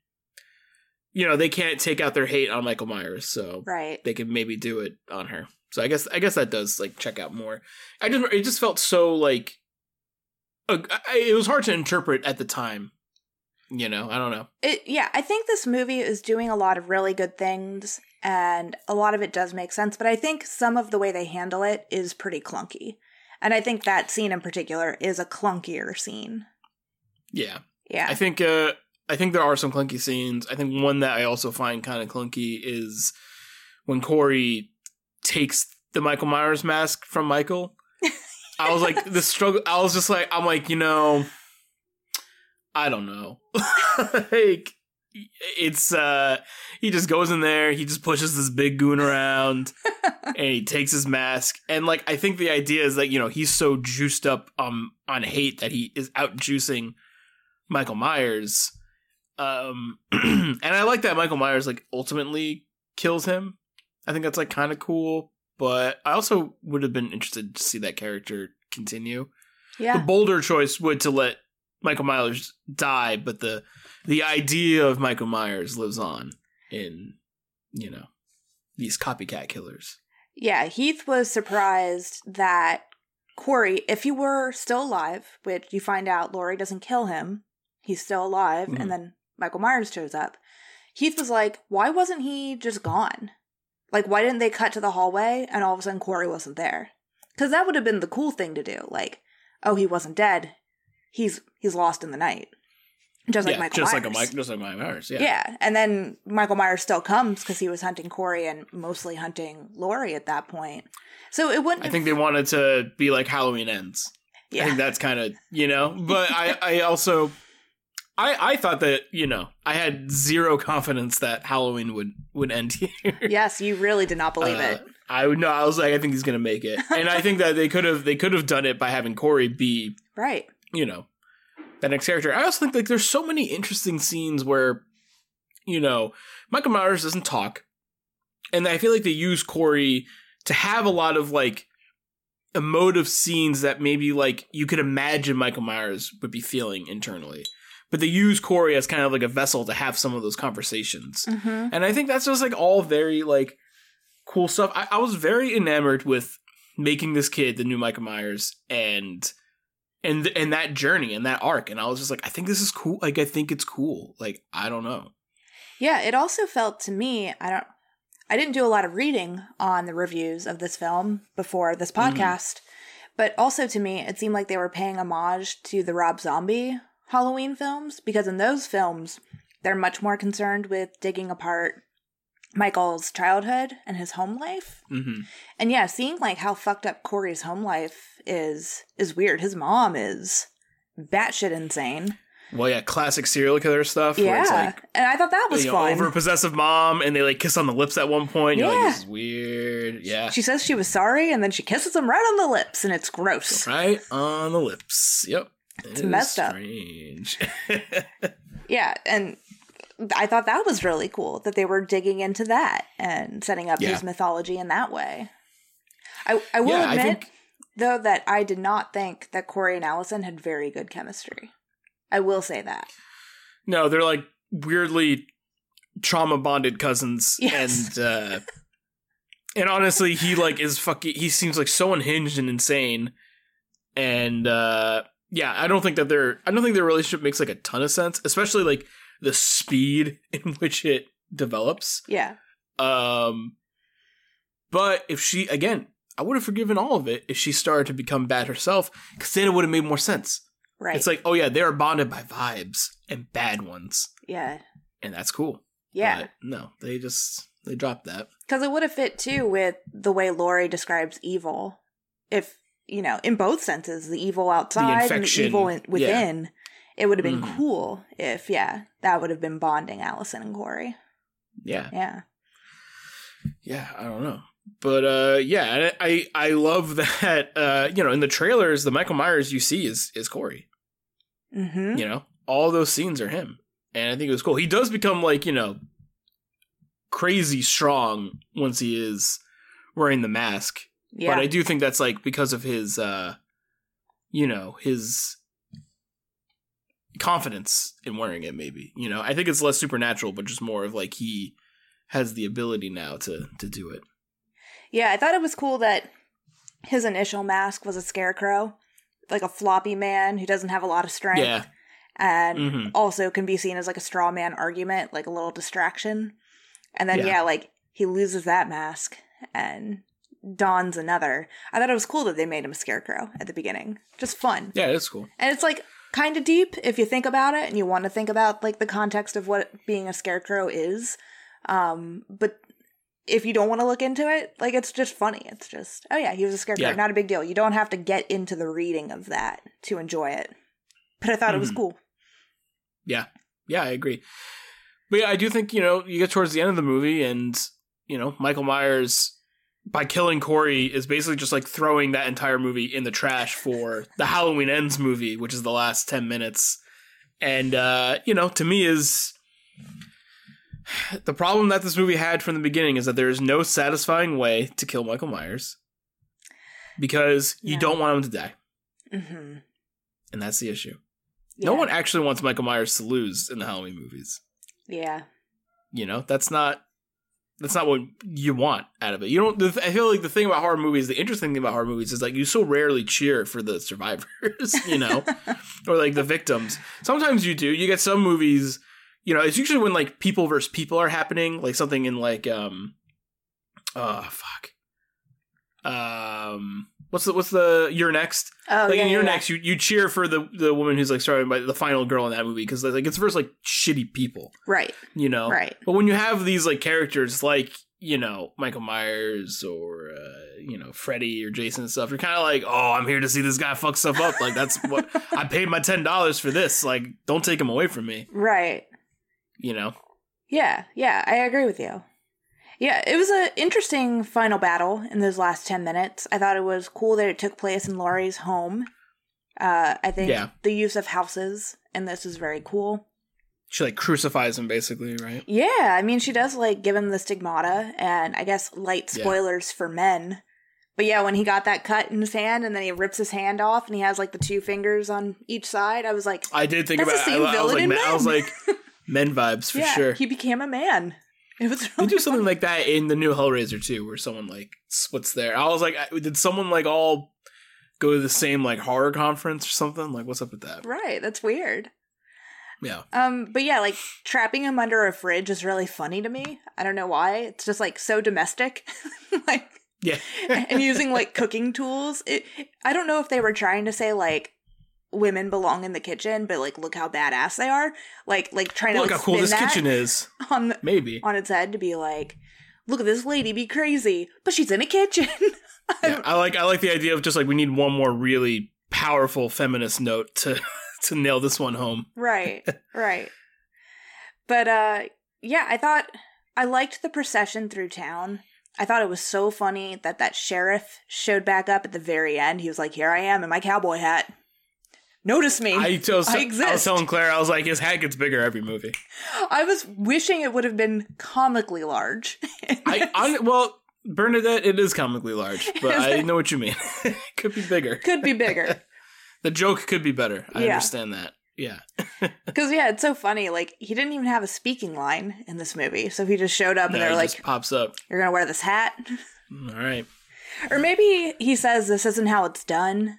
you know, they can't take out their hate on Michael Myers, so Right. they can maybe do it on her. So I guess I guess that does like check out more. I just it just felt so like I, it was hard to interpret at the time. You know, I don't know. It yeah, I think this movie is doing a lot of really good things and a lot of it does make sense, but I think some of the way they handle it is pretty clunky. And I think that scene in particular is a clunkier scene. Yeah, Yeah. I think uh I think there are some clunky scenes. I think one that I also find kind of clunky is when Corey takes the Michael Myers mask from Michael. I was like the struggle I was just like I'm like, you know, I don't know. like it's uh he just goes in there, he just pushes this big goon around and he takes his mask and like I think the idea is that, you know, he's so juiced up um on hate that he is out juicing Michael Myers. Um and I like that Michael Myers like ultimately kills him. I think that's like kind of cool, but I also would have been interested to see that character continue. Yeah. The bolder choice would to let Michael Myers die, but the the idea of Michael Myers lives on in you know these copycat killers. Yeah, Heath was surprised that Corey, if he were still alive, which you find out Laurie doesn't kill him, he's still alive, Mhm. and then Michael Myers shows up. Heath was like, why wasn't he just gone? Like, why didn't they cut to the hallway and all of a sudden Corey wasn't there? Because that would have been the cool thing to do. Like, oh, he wasn't dead. He's he's lost in the night, just like yeah, Michael just Myers. like a Mike, just like Michael Myers. Yeah, Yeah. and then Michael Myers still comes because he was hunting Corey and mostly hunting Laurie at that point. So it wouldn't. I think they wanted to be like Halloween ends. I yeah, think that's kind of you know, but I I also. I, I thought that you know I had zero confidence that Halloween would would end here. yes, you really did not believe Uh, it. I would no. I was like, I think he's gonna make it, and I think that they could have they could have done it by having Corey be Right. you know that next character. I also think like there's so many interesting scenes where you know Michael Myers doesn't talk, and I feel like they use Corey to have a lot of like emotive scenes that maybe like you could imagine Michael Myers would be feeling internally. But they use Corey as kind of like a vessel to have some of those conversations. Mm-hmm. And I think that's just like all very like cool stuff. I, I was very enamored with making this kid the new Michael Myers and and and that journey and that arc. And I was just like, I think this is cool. Like I think it's cool. Like I don't know. Yeah, it also felt to me, I don't I didn't do a lot of reading on the reviews of this film before this Mhm. podcast, but also to me it seemed like they were paying homage to the Rob Zombie Halloween films because in those films they're much more concerned with digging apart Michael's childhood and his home life. hmm And yeah, seeing like how fucked up Corey's home life is is weird. His mom is batshit insane. Well, yeah, classic serial killer stuff. Yeah, like and I thought that was you know, fun. over possessive mom, and they like kiss on the lips at one point. You're Yeah. like, this is weird. Yeah, She says she was sorry, and then she kisses him right on the lips, and it's gross. right on the lips. Yep, It's It messed up. Strange. Yeah, and I thought that was really cool that they were digging into that and setting up Yeah. his mythology in that way. I I will yeah, I admit think though that I did not think that Corey and Allison had very good chemistry. I will say that. No, they're like weirdly trauma bonded cousins, Yes. and uh, and honestly, he like is fucking. He seems like so unhinged and insane. And uh yeah, I don't think that their I don't think their relationship makes like a ton of sense, especially like the speed in which it develops. Yeah. Um, but if she again, I would have forgiven all of it if she started to become bad herself, because then it would have made more sense. Right. It's like, oh yeah, they are bonded by vibes and bad ones, yeah. and that's cool. Yeah. But no, they just they dropped that. Because it would have fit too with the way Laurie describes evil. If, you know, in both senses, the evil outside and the evil in, within, it would have been Mhm. cool if, yeah, that would have been bonding Allison and Corey. Yeah, Yeah. yeah, I don't know. But uh yeah, I I love that uh you know in the trailers the Michael Myers you see is is Corey. Mm-hmm. You know, all those scenes are him. And I think it was cool. He does become like, you know, crazy strong once he is wearing the mask. Yeah. But I do think that's like because of his uh you know, his confidence in wearing it maybe. You know, I think it's less supernatural but just more of like he has the ability now to to do it. yeah, I thought it was cool that his initial mask was a scarecrow, like a floppy man who doesn't have a lot of strength. Yeah. And Mhm. also can be seen as like a straw man argument, like a little distraction. And then, Yeah. yeah, like he loses that mask and dons another. I thought it was cool that they made him a scarecrow at the beginning. Just fun. Yeah, it's cool. And it's like kind of deep if you think about it and you want to think about like the context of what being a scarecrow is. Um, but if you don't want to look into it, like it's just funny. It's just, oh yeah, he was a scarecrow. Yeah. Not a big deal. You don't have to get into the reading of that to enjoy it. But I thought it was Mhm. cool. Yeah, Yeah, I agree. But yeah, I do think, you know, you get towards the end of the movie and, you know, Michael Myers by killing Corey is basically just like throwing that entire movie in the trash for the Halloween Ends movie, which is the last 10 minutes. And uh, you know, to me is the problem that this movie had from the beginning is that there is no satisfying way to kill Michael Myers because you No. don't want him to die. Mm-hmm. And that's the issue. No one actually wants Michael Myers to lose in the Halloween movies. Yeah. You know, that's not that's not what you want out of it. You don't. The, I feel like the thing about horror movies, the interesting thing about horror movies is like you so rarely cheer for the survivors, you know, or like the victims. Sometimes you do. You get some movies, you know, it's usually when like people versus people are happening, like something in like um, oh fuck, um, what's the what's the you're next? Oh, like yeah, in You're yeah. Next, you, you cheer for the the woman who's like started by the final girl in that movie because like it's versus like shitty people, Right. you know. Right. But when you have these like characters like you know Michael Myers or uh, you know Freddy or Jason and stuff, you're kind of like, oh, I'm here to see this guy fuck stuff up. Like that's what I paid my ten dollars for this. Like, don't take him away from me. Right. You know. Yeah. Yeah. I agree with you. Yeah, it was an interesting final battle in those last 10 minutes. I thought it was cool that it took place in Laurie's home. Uh, I think Yeah. the use of houses in this is very cool. She like crucifies him basically, right? Yeah, I mean, she does like give him the stigmata, and I guess light Yeah. spoilers for men. But yeah, when he got that cut in his hand and then he rips his hand off and he has like the two fingers on each side, I was like, I did think That's about. the it. same I, I was villain like, in men, I was like, men vibes for yeah, sure. he became a man. It was They do something like that in the new Hellraiser too, where someone like splits there. I was like, did someone like all go to the same like horror conference or something? Like, what's up with that? right. That's weird. Yeah, Um, but yeah, like trapping him under a fridge is really funny to me. I don't know why. It's just like so domestic. like yeah, and using like cooking tools. It, I don't know if they were trying to say like women belong in the kitchen, but like look how badass they are. Like like trying to Look to how cool this kitchen is. on the, Maybe. on its head to be like, look at this lady be crazy, but she's in a kitchen. Yeah, I like I like the idea of just like we need one more really powerful feminist note to to nail this one home. right, right. But uh, yeah, I thought I liked the procession through town. I thought it was so funny that that sheriff showed back up at the very end. He was like, "Here I am in my cowboy hat. Notice me." I, was, I I was telling Claire, I was like, his hat gets bigger every movie. I was wishing it would have been comically large. I, I well, Bernadette, it is comically large, but I know what you mean. could be bigger. could be bigger. The joke could be better. I Yeah. understand that. Yeah. Because yeah, it's so funny. Like he didn't even have a speaking line in this movie, so he just showed up and they're like, pops up. "You're gonna wear this hat." Mm, all right. Or maybe he says this isn't how it's done.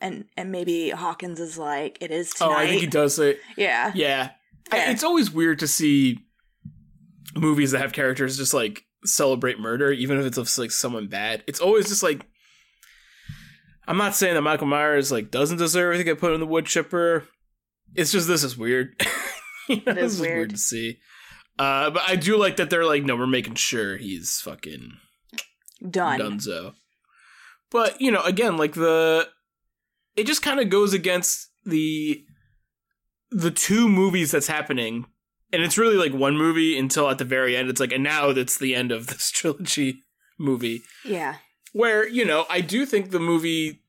And and maybe Hawkins is like, it is tonight. Oh, I think he does say. Yeah. Yeah. I, it's always weird to see movies that have characters just like celebrate murder, even if it's of like someone bad. It's always just like. I'm not saying that Michael Myers like doesn't deserve to get put in the wood chipper. It's just this is weird. you know, It is this is weird. weird to see. Uh, but I do like that they're like, no, we're making sure he's fucking Done. Dunzo. But you know, again, like the it just kind of goes against the the two movies that's happening, and it's really like one movie until at the very end. It's like, and now that's the end of this trilogy movie. Yeah. Where you know, I do think the movie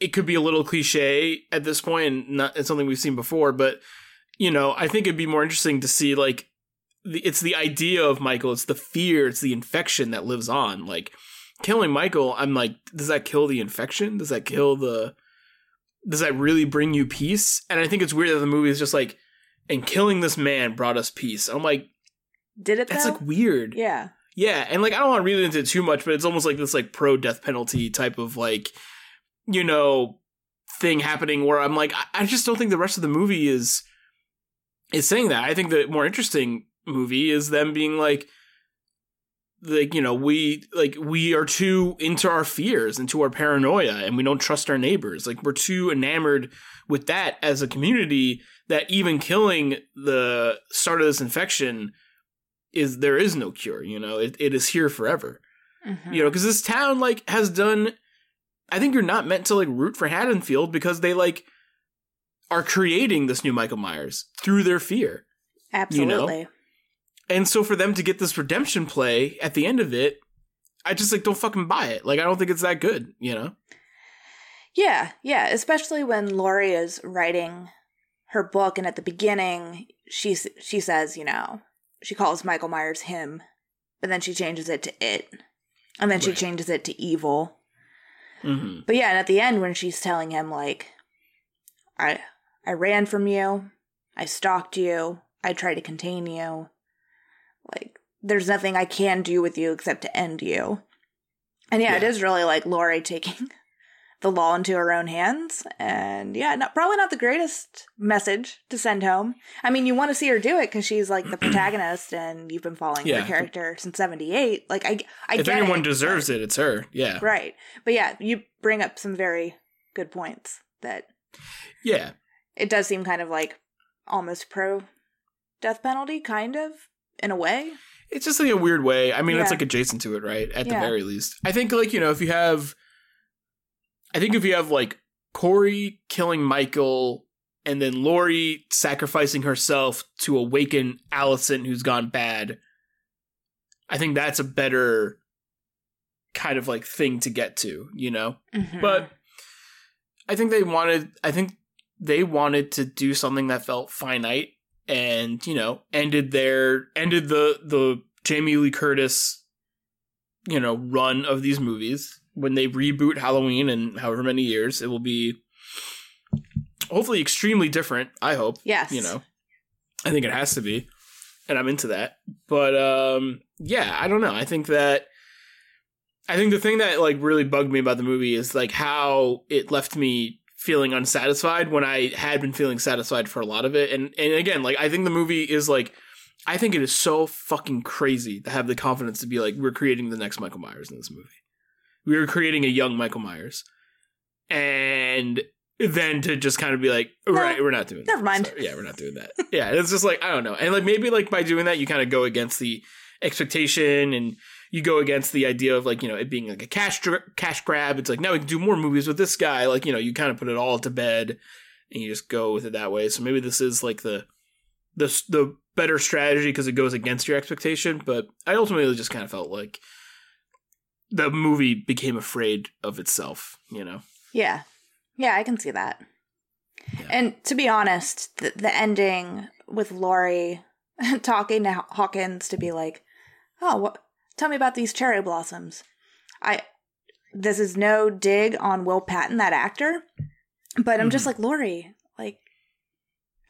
it could be a little cliche at this point, and not it's something we've seen before, but you know, I think it'd be more interesting to see like the, it's the idea of Michael, it's the fear, it's the infection that lives on. Like killing Michael, I'm like, does that kill the infection? Does that kill the does that really bring you peace? And I think it's weird that the movie is just like, and killing this man brought us peace. I'm like, Did it that's though? like weird. yeah. Yeah, and like I don't want to read into it too much, but it's almost like this like pro death penalty type of like, you know, thing happening where I'm like, I, I just don't think the rest of the movie is is saying that. I think the more interesting movie is them being like like you know we like we are too into our fears into our paranoia and we don't trust our neighbors. Like we're too enamored with that as a community that even killing the start of this infection is there is no cure you know? It, it is here forever. Mhm. you know because this town like has done i think you're not meant to like root for haddonfield because they like are creating this new michael myers through their fear. Absolutely. And so for them to get this redemption play at the end of it i just like don't fucking buy it like i don't think it's that good you know Yeah, yeah, especially when Laurie is writing her book and at the beginning she she says, you know, she calls Michael Myers him, but then she changes it to it. And then she Right. changes it to evil. mm-hmm. But yeah, and at the end when she's telling him like I I ran from you, I stalked you, I tried to contain you. Like there's nothing I can do with you except to end you. And yeah, it Yeah. is really like Laurie taking the law into her own hands. And yeah, not, probably not the greatest message to send home. I mean, you want to see her do it because she's like the protagonist and you've been following Yeah. her character since 78. Like, I, I if anyone it, deserves it it's her yeah Right. But yeah, you bring up some very good points that yeah it does seem kind of like almost pro death penalty, kind of, in a way. it's just like a weird way. I mean, it's like adjacent to it, right? At the very least. I think, like, you know, if you have, I think if you have, like, Corey killing Michael and then Laurie sacrificing herself to awaken Allison, who's gone bad, I think that's a better kind of like thing to get to, you know? Mhm. But I think they wanted I think they wanted to do something that felt finite and, you know, ended their ended the the Jamie Lee Curtis you know, run of these movies. When they reboot Halloween in however many years, it will be hopefully extremely different, I hope. yes, You know. I think it has to be. And I'm into that. But um yeah, I don't know. I think that I think the thing that like really bugged me about the movie is like how it left me feeling unsatisfied when I had been feeling satisfied for a lot of it. And and again, like I think the movie is like I think it is so fucking crazy to have the confidence to be like we're creating the next Michael Myers in this movie. We are creating a young Michael Myers. And then to just kind of be like, No, right, we're not doing that. never mind. Sorry. Yeah, we're not doing that. yeah, it's just like I don't know, and like maybe like by doing that, you kind of go against the expectation, and you go against the idea of like you know it being like a cash cash grab. It's like now we can do more movies with this guy. Like you know you kind of put it all to bed, and you just go with it that way. So maybe this is like the the the better strategy because it goes against your expectation. But I ultimately just kind of felt like the movie became afraid of itself. You know. Yeah. Yeah, I can see that. Yeah. And to be honest, the, the ending with Laurie talking to Hawkins to be like, "Oh, what? Tell me about these cherry blossoms." I this is no dig on Will Patton, that actor, but I'm just mm-hmm. like Laurie, like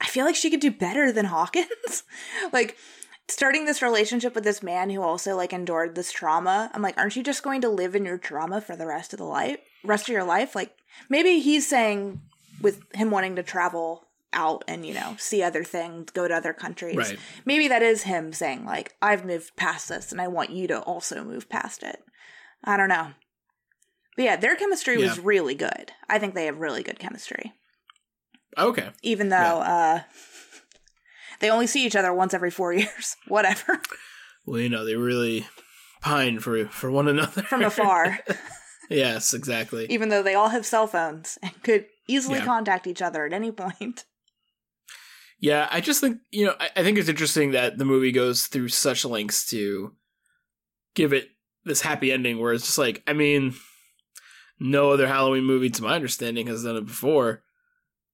I feel like she could do better than Hawkins. like starting this relationship with this man who also like endured this trauma. I'm like, aren't you just going to live in your trauma for the rest of the life, rest of your life? Like maybe he's saying with him wanting to travel out and you know see other things, go to other countries. Right. Maybe that is him saying like, I've moved past this and I want you to also move past it. I don't know. But yeah, their chemistry was really good. I think they have really good chemistry. Okay. Even though uh they only see each other once every four years. Whatever. Well, you know, they really pine for for one another From afar. yes, exactly. even though they all have cell phones and could easily Yeah. contact each other at any point. Yeah, I just think you know, I, I think it's interesting that the movie goes through such lengths to give it this happy ending, where it's just like, I mean, no other Halloween movie, to my understanding, has done it before.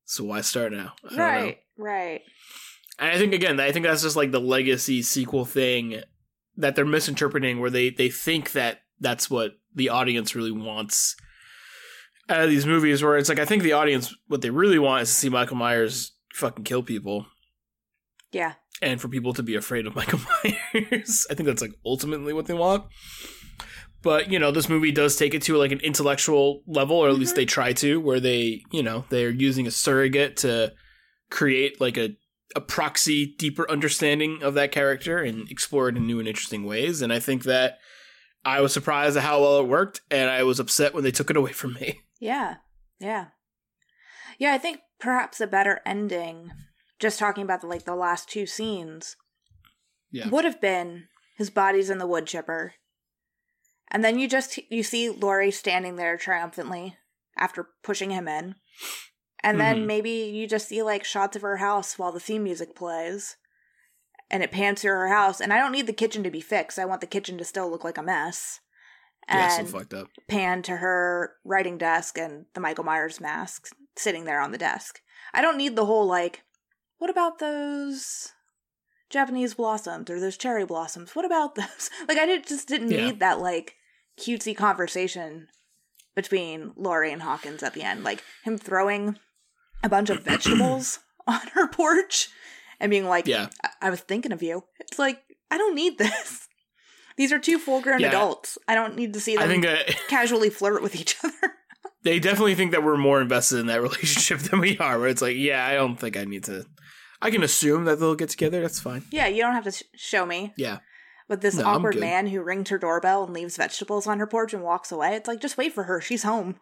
So why start now? Know. Right, right. And I think again, I think that's just like the legacy sequel thing that they're misinterpreting, where they they think that that's what the audience really wants out of these movies. Where it's like, I think the audience what they really want is to see Michael Myers fucking kill people, Yeah. and for people to be afraid of Michael Myers. I think that's like ultimately what they want. But you know, this movie does take it to like an intellectual level, or at least Mhm. they try to, where they, you know, they're using a surrogate to create like a a proxy deeper understanding of that character and explore it in new and interesting ways. And I think that I was surprised at how well it worked, and I was upset when they took it away from me. Yeah. Yeah. Yeah, I think perhaps a better ending, just talking about the like the last two scenes, Yeah. would have been his body's in the wood chipper. And then you just you see Laurie standing there triumphantly after pushing him in. And then Mhm. maybe you just see like shots of her house while the theme music plays. And it pans through her house. And I don't need the kitchen to be fixed. I want the kitchen to still look like a mess. Yeah, so And fucked up. pan to her writing desk and the Michael Myers mask sitting there on the desk. I don't need the whole like, what about those Japanese blossoms or those cherry blossoms? What about those? Like, I did, just didn't Yeah. need that like cutesy conversation between Laurie and Hawkins at the end. Like him throwing a bunch of vegetables on her porch and being like, Yeah. I-, I was thinking of you. It's like, I don't need this. These are two full grown Yeah. adults. I don't need to see them I think that casually flirt with each other. They definitely think that we're more invested in that relationship than we are. Where it's like, yeah, I don't think I need to. I can assume that they'll get together. That's fine. yeah, you don't have to sh- show me. Yeah. But this No, awkward man who rings her doorbell and leaves vegetables on her porch and walks away. It's like, just wait for her. She's home.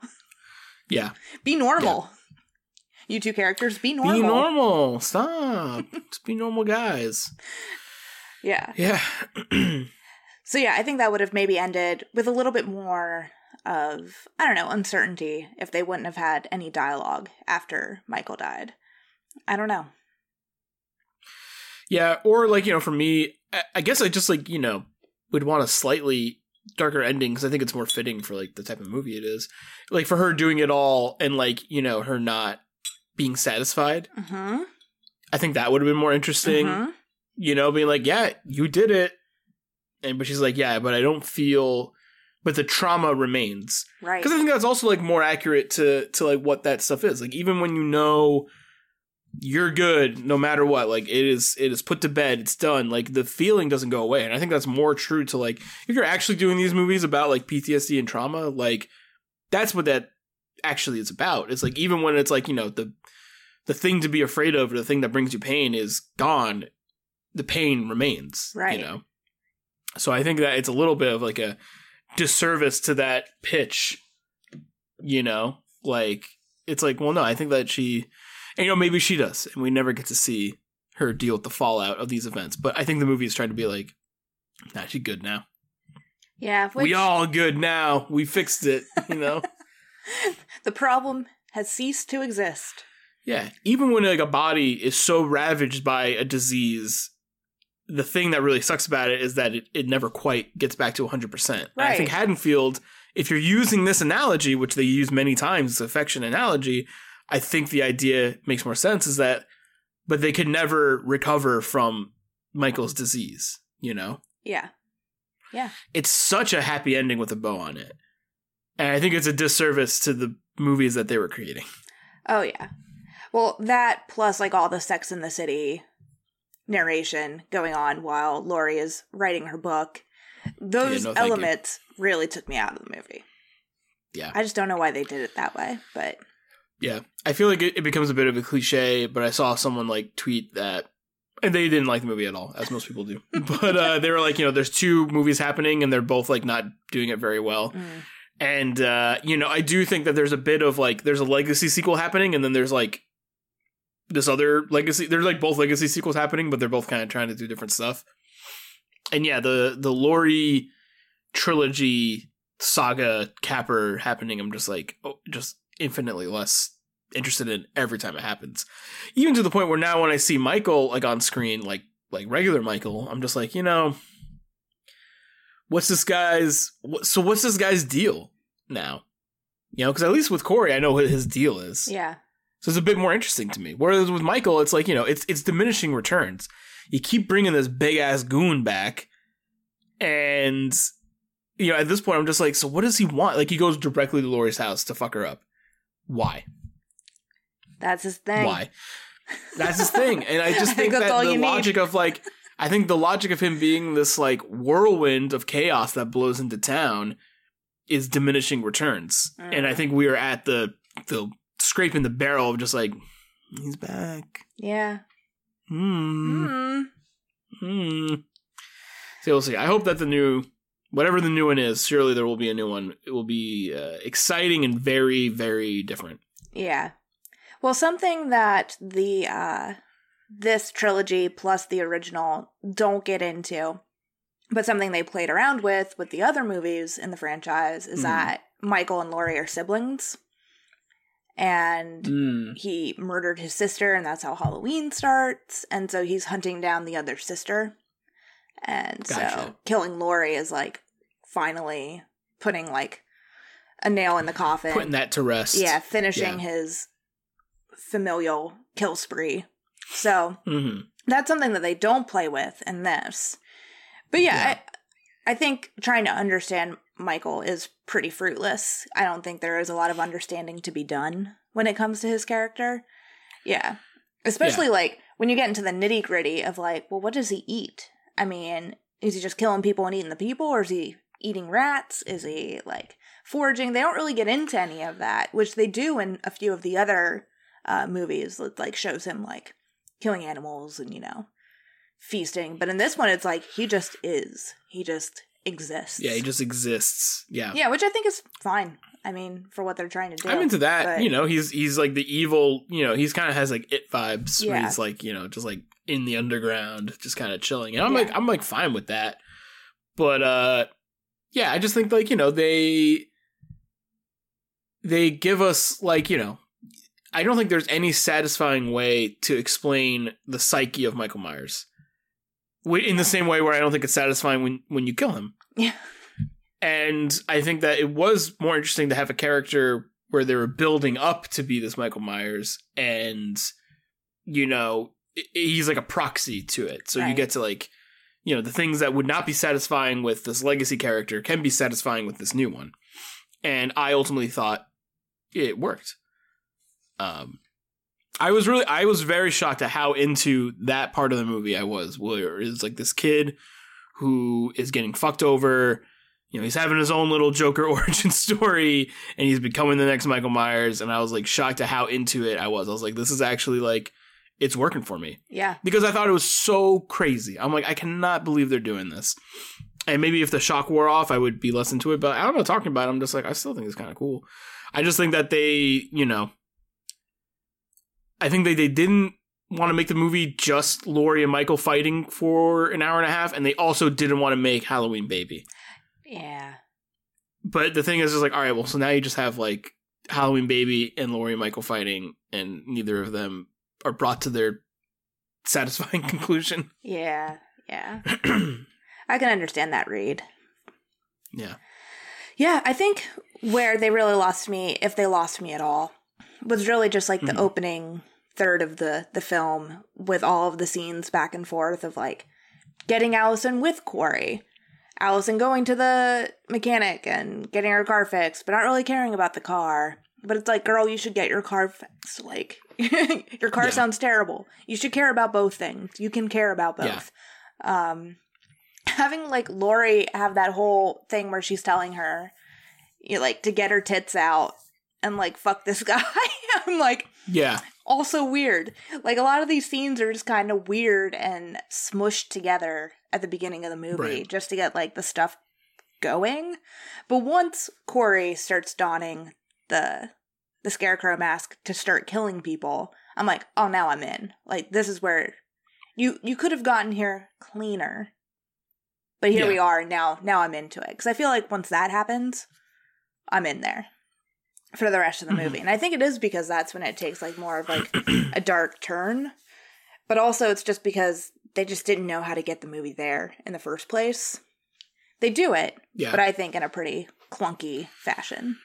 Yeah. Be normal. You two characters, be normal. Be normal. Stop. Just be normal guys. Yeah. Yeah. So yeah, I think that would have maybe ended with a little bit more of I don't know uncertainty if they wouldn't have had any dialogue after Michael died. I don't know. yeah. Or like you know, for me, I, guess I just like you know would want a slightly darker ending because I think it's more fitting for like the type of movie it is. Like for her doing it all and like you know her not being satisfied. Mm-hmm. I think that would have been more interesting. Mhm. you know, being like, yeah, you did it. And but she's like, yeah, but I don't feel but the trauma remains. Right. Because I think that's also like more accurate to to like what that stuff is. Like even when you know you're good no matter what, like it is it is put to bed, it's done. Like the feeling doesn't go away. And I think that's more true to like if you're actually doing these movies about like PTSD and trauma, like that's what that actually is about. It's like even when it's like, you know, the the thing to be afraid of or the thing that brings you pain is gone, the pain remains. Right. You know. So I think that it's a little bit of like a disservice to that pitch. You know? Like it's like, well no, I think that she and you know, maybe she does, and we never get to see her deal with the fallout of these events. But I think the movie is trying to be like, nah, she's good now. yeah. Which, we all good now. We fixed it, you know? the problem has ceased to exist. Yeah, even when like a body is so ravaged by a disease, the thing that really sucks about it is that it, it never quite gets back to 100%. And I think Haddonfield, if you're using this analogy, which they use many times, this affection analogy, I think the idea makes more sense is that, but they could never recover from Michael's disease, you know? Yeah. Yeah. It's such a happy ending with a bow on it. And I think it's a disservice to the movies that they were creating. Oh yeah. Well, that plus like all the Sex in the City narration going on while Laurie is writing her book. Those no, thank you. elements really took me out of the movie. Yeah. I just don't know why they did it that way, but Yeah, I feel like it, it becomes a bit of a cliche, but I saw someone like tweet that, and they didn't like the movie at all, as most people do. but uh, they were like, you know, there's two movies happening, and they're both like not doing it very well. mm, And uh, you know, I do think that there's a bit of like there's a legacy sequel happening, and then there's like this other legacy. There's like both legacy sequels happening, but they're both kind of trying to do different stuff. And yeah, the the Laurie trilogy saga capper happening. I'm just like, oh, just infinitely less interested in every time it happens. Even to the point where now when I see Michael like on screen, like like regular Michael, I'm just like, you know, what's this guy's? So what's this guy's deal now? You know, because at least with Corey, I know what his deal is. yeah. So it's a bit more interesting to me. Whereas with Michael, it's like you know, it's it's diminishing returns. You keep bringing this big ass goon back, and you know, at this point, I'm just like, so what does he want? Like, he goes directly to Laurie's house to fuck her up. Why? That's his thing. Why? That's his thing, and I just I think think that's that all the you need. logic of like, I think the logic of him being this like whirlwind of chaos that blows into town is diminishing returns, and I Mm. think we are at the the scraping the barrel of just like he's back. Yeah. Hmm. Mm. Hmm. So we'll see. I hope that the new, whatever the new one is, surely there will be a new one. It will be uh, exciting and very, very different. Yeah. Well, something that the uh this trilogy plus the original don't get into, but something they played around with with the other movies in the franchise is Mhm. that Michael and Laurie are siblings. And Mm. he murdered his sister and that's how Halloween starts. And so he's hunting down the other sister. And so killing Laurie is like finally putting like a nail in the coffin. Putting that to rest. Yeah, finishing Yeah. his familial kill spree. So hmm that's something that they don't play with in this. But yeah, Yeah. I, I think trying to understand Michael is pretty fruitless. I don't think there is a lot of understanding to be done when it comes to his character. Yeah. Especially like when you get into the nitty gritty of like, well, what does he eat? I mean, is he just killing people and eating the people, or is he eating rats? Is he like foraging? They don't really get into any of that, which they do in a few of the other uh, movies. That like shows him like killing animals and you know feasting. But in this one, it's like he just is. He just exists. Yeah, he just exists. Yeah. yeah, which I think is fine. I mean, for what they're trying to do. I'm into that. but- You know, he's he's like the evil. You know, he's kind of has like it vibes. Where Yeah. he's like you know just like in the underground, just kind of chilling. And I'm Yeah. like I'm like fine with that. But uh, yeah, I just think like you know they they give us like you know I don't think there's any satisfying way to explain the psyche of Michael Myers. In the same way where I don't think it's satisfying when when you kill him. Yeah. And I think that it was more interesting to have a character where they were building up to be this Michael Myers and you know, he's like a proxy to it. So you get to like you know, the things that would not be satisfying with this legacy character can be satisfying with this new one. And I ultimately thought it worked. Um I was really I was very shocked at how into that part of the movie I was, where it's like this kid who is getting fucked over. You know, he's having his own little Joker origin story and he's becoming the next Michael Myers. And I was like shocked at how into it I was. I was like, this is actually like, it's working for me Yeah. because I thought it was so crazy. I'm like, I cannot believe they're doing this. And maybe if the shock wore off, I would be less into it. But I don't know, talking about it, I'm just like, I still think it's kind of cool. I just think that they, you know, I think they, they didn't want to make the movie just Laurie and Michael fighting for an hour and a half, and they also didn't want to make Halloween Baby. Yeah. But the thing is, is like, all right, well, so now you just have like Halloween Baby and Laurie and Michael fighting, and neither of them are brought to their satisfying conclusion. Yeah. Yeah. I can understand that read. yeah. Yeah, I think where they really lost me, if they lost me at all, was really just like the Mhm. opening third of the the film with all of the scenes back and forth of like getting Allison with Corey, Allison going to the mechanic and getting her car fixed, but not really caring about the car, But it's like, girl, you should get your car fixed. Like, your car Yeah. sounds terrible. You should care about both things. You can care about both. Um, having like Laurie have that whole thing where she's telling her, you know, like to get her tits out and like fuck this guy. I'm like, Yeah. also weird. Like a lot of these scenes are just kind of weird and smushed together at the beginning of the movie Right. just to get like the stuff going. But once Corey starts donning the the scarecrow mask to start killing people, I'm like, "Oh, now I'm in." Like this is where you you could have gotten here cleaner. But here Yeah. we are now. Now I'm into it cuz I feel like once that happens, I'm in there for the rest of the Mhm. movie. And I think it is because that's when it takes like more of like a dark turn. But also it's just because they just didn't know how to get the movie there in the first place. They do it, Yeah. but I think in a pretty clunky fashion.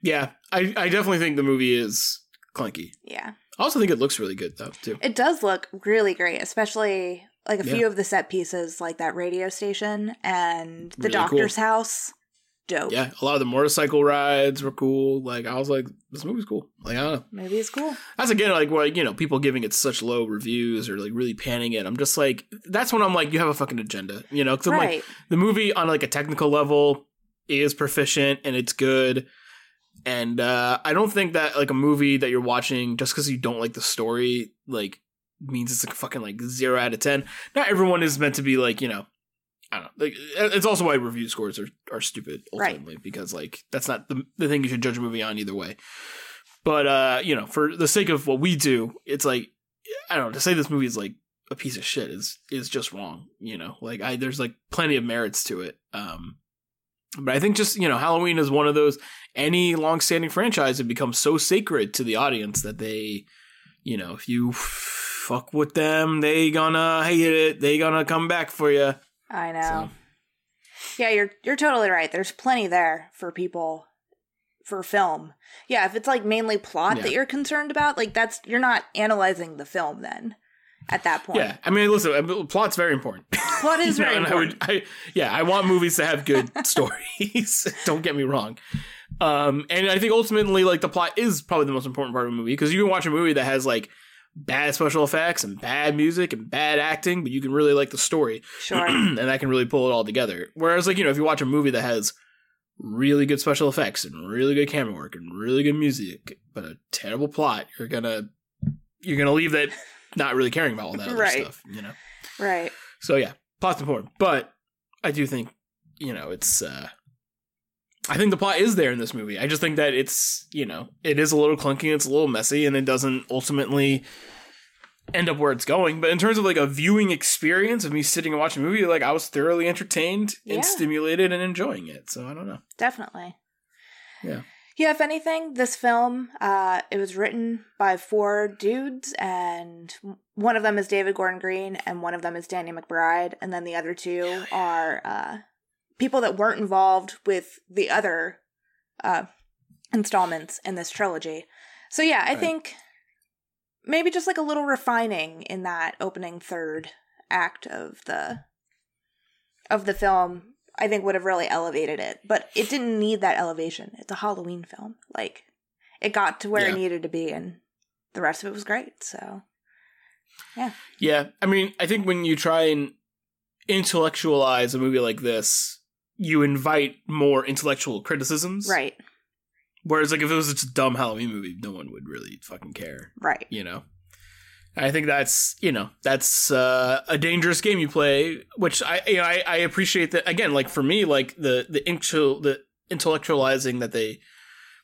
yeah. I, I definitely think the movie is clunky. Yeah. I also think it looks really good though, too. It does look really great, especially like a Yeah. few of the set pieces like that radio station and the Really doctor's house. Dope. Yeah. A lot of the motorcycle rides were cool. Like I was like, this movie's cool. Like I don't know. Movie is cool. That's again like where you know people giving it such low reviews or like really panning it. I'm just like that's when I'm like you have a fucking agenda, you know? Because I'm like the movie on like a technical level is proficient and it's good, and uh I don't think that like a movie that you're watching just because you don't like the story like means it's like a fucking like zero out of ten. Not everyone is meant to be like you know. I don't know. Like, it's also why review scores are, are stupid Right. ultimately because like that's not the the thing you should judge a movie on either way. But uh, you know, for the sake of what we do, it's like I don't know to say this movie is like a piece of shit is is just wrong. You know, like I there's like plenty of merits to it. Um, but I think just you know Halloween is one of those any long-standing franchise it becomes so sacred to the audience that they, you know, if you fuck with them, they gonna hate it. They gonna come back for you. I know. So Yeah, you're you're totally right. There's plenty there for people for film. Yeah, if it's like mainly plot Yeah. that you're concerned about, like that's you're not analyzing the film then at that point. yeah, I mean, listen, plot's very important. Plot is You know, very important. I would, I, yeah, I want movies to have good stories. Don't get me wrong. Um, and I think ultimately, like the plot is probably the most important part of a movie because you can watch a movie that has like bad special effects and bad music and bad acting, but you can really like the story, Sure. and that can really pull it all together. Whereas, like you know, if you watch a movie that has really good special effects and really good camera work and really good music, but a terrible plot, you're gonna you're gonna leave that not really caring about all that other Right. stuff, you know. right. So yeah, plot's important, but I do think you know it's. uh I think the plot is there in this movie. I just think that it's you know it is a little clunky, it's a little messy, and it doesn't ultimately end up where it's going. But in terms of like a viewing experience of me sitting and watching a movie, like I was thoroughly entertained Yeah. and stimulated and enjoying it. So I don't know. Definitely. Yeah. Yeah, if anything, this film, uh, it was written by four dudes, and one of them is David Gordon Green, and one of them is Danny McBride, and then the other two are uh, people that weren't involved with the other uh, installments in this trilogy. So yeah, I Right. think maybe just like a little refining in that opening third act of the of the film I think would have really elevated it. But it didn't need that elevation. It's a Halloween film. Like it got to where Yeah. it needed to be and the rest of it was great. So Yeah, Yeah. I mean, I think when you try and intellectualize a movie like this, you invite more intellectual criticisms. right, Whereas, like, if it was just a dumb Halloween movie, no one would really fucking care, right. you know? I think that's, you know, that's uh, a dangerous game you play, which I, you know, I, I appreciate that. Again, like, for me, like, the, the, intel- the intellectualizing that they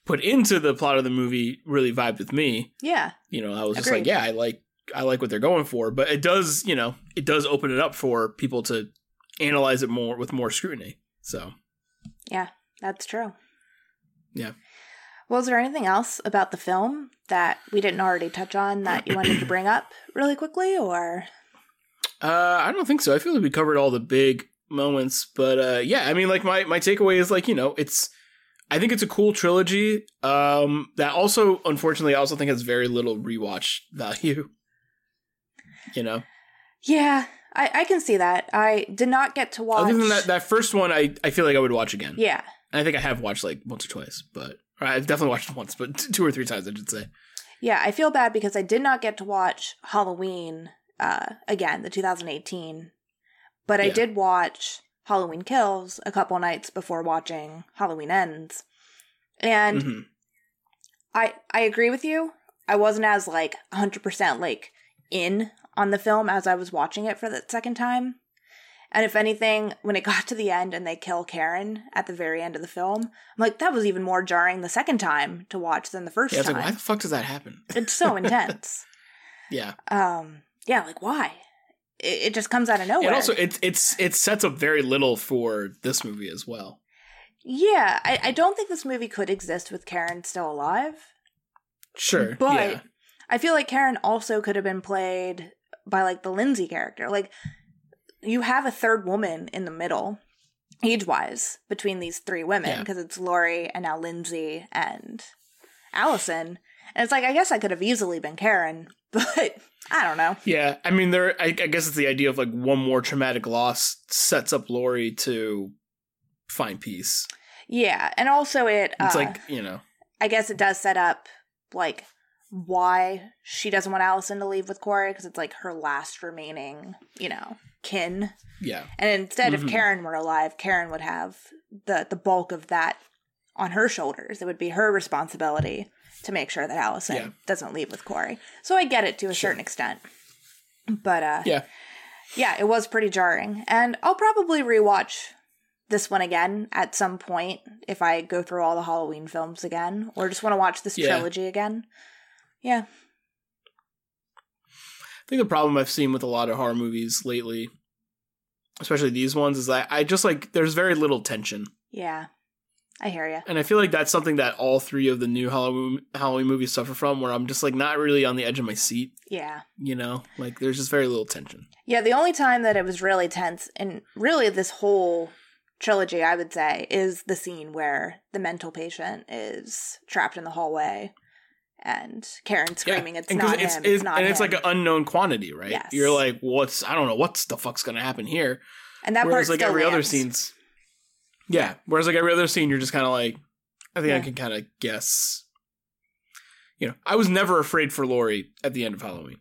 put into the plot of the movie really vibed with me. Yeah. You know, I was just like, yeah, I like, I like what they're going for, but it does, you know, it does open it up for people to analyze it more with more scrutiny. So, yeah, That's true. Yeah. Was there anything else about the film that we didn't already touch on that you wanted to bring up really quickly or Uh, I don't think so. I feel like we covered all the big moments, but uh, yeah, I mean, like my my takeaway is like you know, it's I think it's a cool trilogy. Um, that also, unfortunately, I also think has very little rewatch value. You know, Yeah, I, I can see that. I did not get to watch other than that, that first one, I I feel like I would watch again. Yeah. And I think I have watched like once or twice, but Or I've definitely watched it once, but two or three times, I should say. Yeah, I feel bad because I did not get to watch Halloween uh, again, the 2018, but I Yeah. did watch Halloween Kills a couple nights before watching Halloween Ends, and Mhm. I I agree with you. I wasn't as like 100% like in on the film as I was watching it for the second time. And if anything, when it got to the end and they kill Karen at the very end of the film, I'm like, that was even more jarring the second time to watch than the first Yeah, time. like, why the fuck does that happen? it's so intense. Yeah. Um, yeah, like why? It, it just comes out of nowhere. And also, it, it's it sets up very little for this movie as well. yeah, I, I don't think this movie could exist with Karen still alive. Sure. But yeah. I feel like Karen also could have been played by like the Lindsey character. Like you have a third woman in the middle, age wise, between these three women Yeah. because it's Laurie and now Lindsey and Allison. And it's like I guess I could have easily been Karen, but I don't know. Yeah, I mean, there. I, I guess it's the idea of like one more traumatic loss sets up Laurie to find peace. Yeah, and also it. It's uh, like you know, I guess it does set up like why she doesn't want Allison to leave with Corey because it's like her last remaining, you know, kin. yeah, And instead, Mhm. if Karen were alive, Karen would have the the bulk of that on her shoulders. It would be her responsibility to make sure that Allison Yeah. doesn't leave with Corey. So I get it to a Sure. certain extent. But uh yeah, yeah, it was pretty jarring. And I'll probably rewatch this one again at some point if I go through all the Halloween films again or just want to watch this Yeah. trilogy again. Yeah. I think the problem I've seen with a lot of horror movies lately, especially these ones, is that I just like there's very little tension, Yeah. I hear you. and I feel like that's something that all three of the new Halloween Halloween movies suffer from, where I'm just like not really on the edge of my seat. Yeah. You know, like there's just very little tension. Yeah, the only time that it was really tense, and really this whole trilogy, I would say, is the scene where the mental patient is trapped in the hallway and Karen screaming, "It's not it's, him! it's- It's not and him!" it's like an unknown quantity, right? Yes. You're like, what's I don't know what's the fuck's gonna happen here. and that whereas like every other scenes, yeah. Whereas like every other scene, you're just kind of like, I think I can kind of guess. You know, I was never afraid for Laurie at the end of Halloween.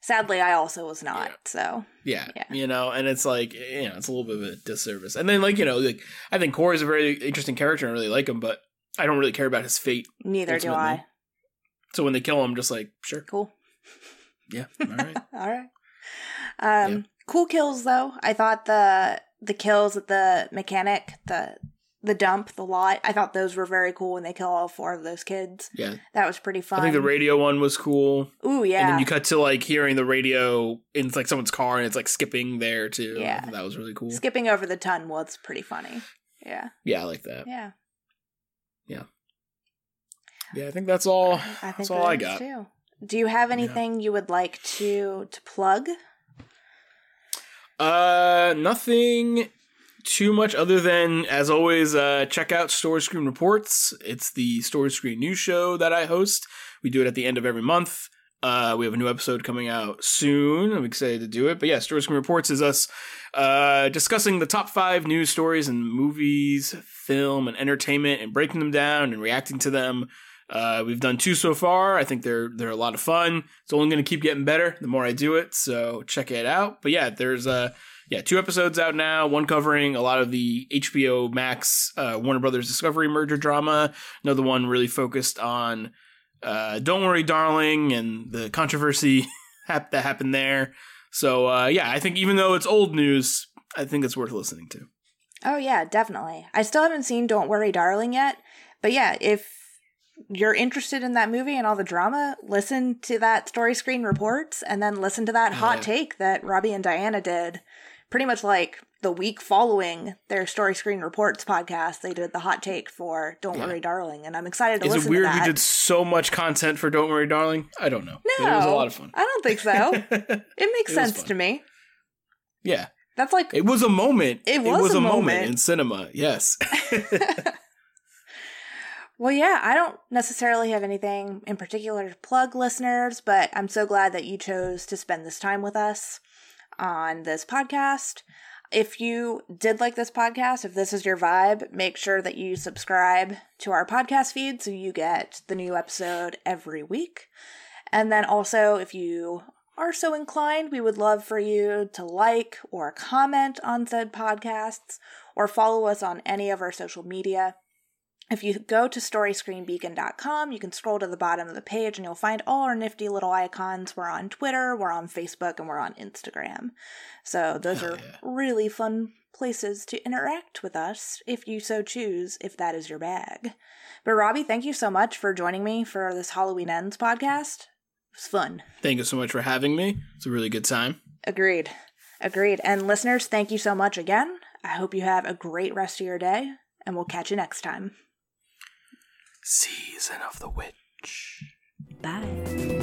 Sadly, I also was not. So Yeah, Yeah. you know, and it's like eh, you know, it's a little bit of a disservice. And then like you know, like I think Corey's a very interesting character and I really like him, but I don't really care about his fate. neither do I. So when they kill him, I'm just like, sure, Cool. yeah, all right. All right. Um, cool kills though. I thought the the kills at the mechanic, the the dump, the lot. I thought those were very cool when they kill all four of those kids. yeah. That was pretty fun. I think the radio one was cool. Ooh, yeah. And then you cut to like hearing the radio in like someone's car and it's like skipping there too. Yeah. that was really cool. Skipping over the ton was pretty funny. Yeah. Yeah, I like that. Yeah. Yeah, I think that's all. I think That's all I got. Too. Do you have anything you would like to to plug? Uh, nothing too much other than, as always, uh, check out Story Screen Reports. It's the Story Screen news show that I host. We do it at the end of every month. Uh, we have a new episode coming out soon. I'm excited to do it. But yeah, Story Screen Reports is us uh, discussing the top five news stories in movies, film, and entertainment, and breaking them down and reacting to them. Uh, we've done two so far. I think they're they're a lot of fun. It's only going to keep getting better the more I do it. So check it out. But yeah, there's uh yeah two episodes out now. One covering a lot of the HBO Max uh, Warner Brothers Discovery merger drama. Another one really focused on uh, Don't Worry, Darling, and the controversy that happened there. So uh, yeah, I think even though it's old news, I think it's worth listening to. Oh yeah, definitely. I still haven't seen Don't Worry Darling yet, but yeah, if you're interested in that movie and all the drama, listen to that story screen reports and then listen to that hot take that Robbie and Diana did pretty much like the week following their story screen reports podcast. They did the hot take for Don't Yeah. Worry Darling and I'm excited to Is listen it weird to that. we did so much content for Don't Worry, Darling? I don't know. no, But it was a lot of fun. I don't think so. It makes It sense to me. yeah. That's like It was a moment. It was a moment. in cinema. Yes. Well, yeah, I don't necessarily have anything in particular to plug listeners, but I'm so glad that you chose to spend this time with us on this podcast. If you did like this podcast, if this is your vibe, make sure that you subscribe to our podcast feed so you get the new episode every week. And then also, if you are so inclined, we would love for you to like or comment on said podcasts or follow us on any of our social media. If you go to storyscreenbeacon.com, you can scroll to the bottom of the page and you'll find all our nifty little icons. We're on Twitter, we're on Facebook, and we're on Instagram. So those are yeah. really fun places to interact with us if you so choose, if that is your bag. But Robbie, thank you so much for joining me for this Halloween Ends podcast. It was fun. Thank you so much for having me. It's a really good time. Agreed. Agreed. And listeners, thank you so much again. I hope you have a great rest of your day, and we'll catch you next time. Season of the Witch. Bye.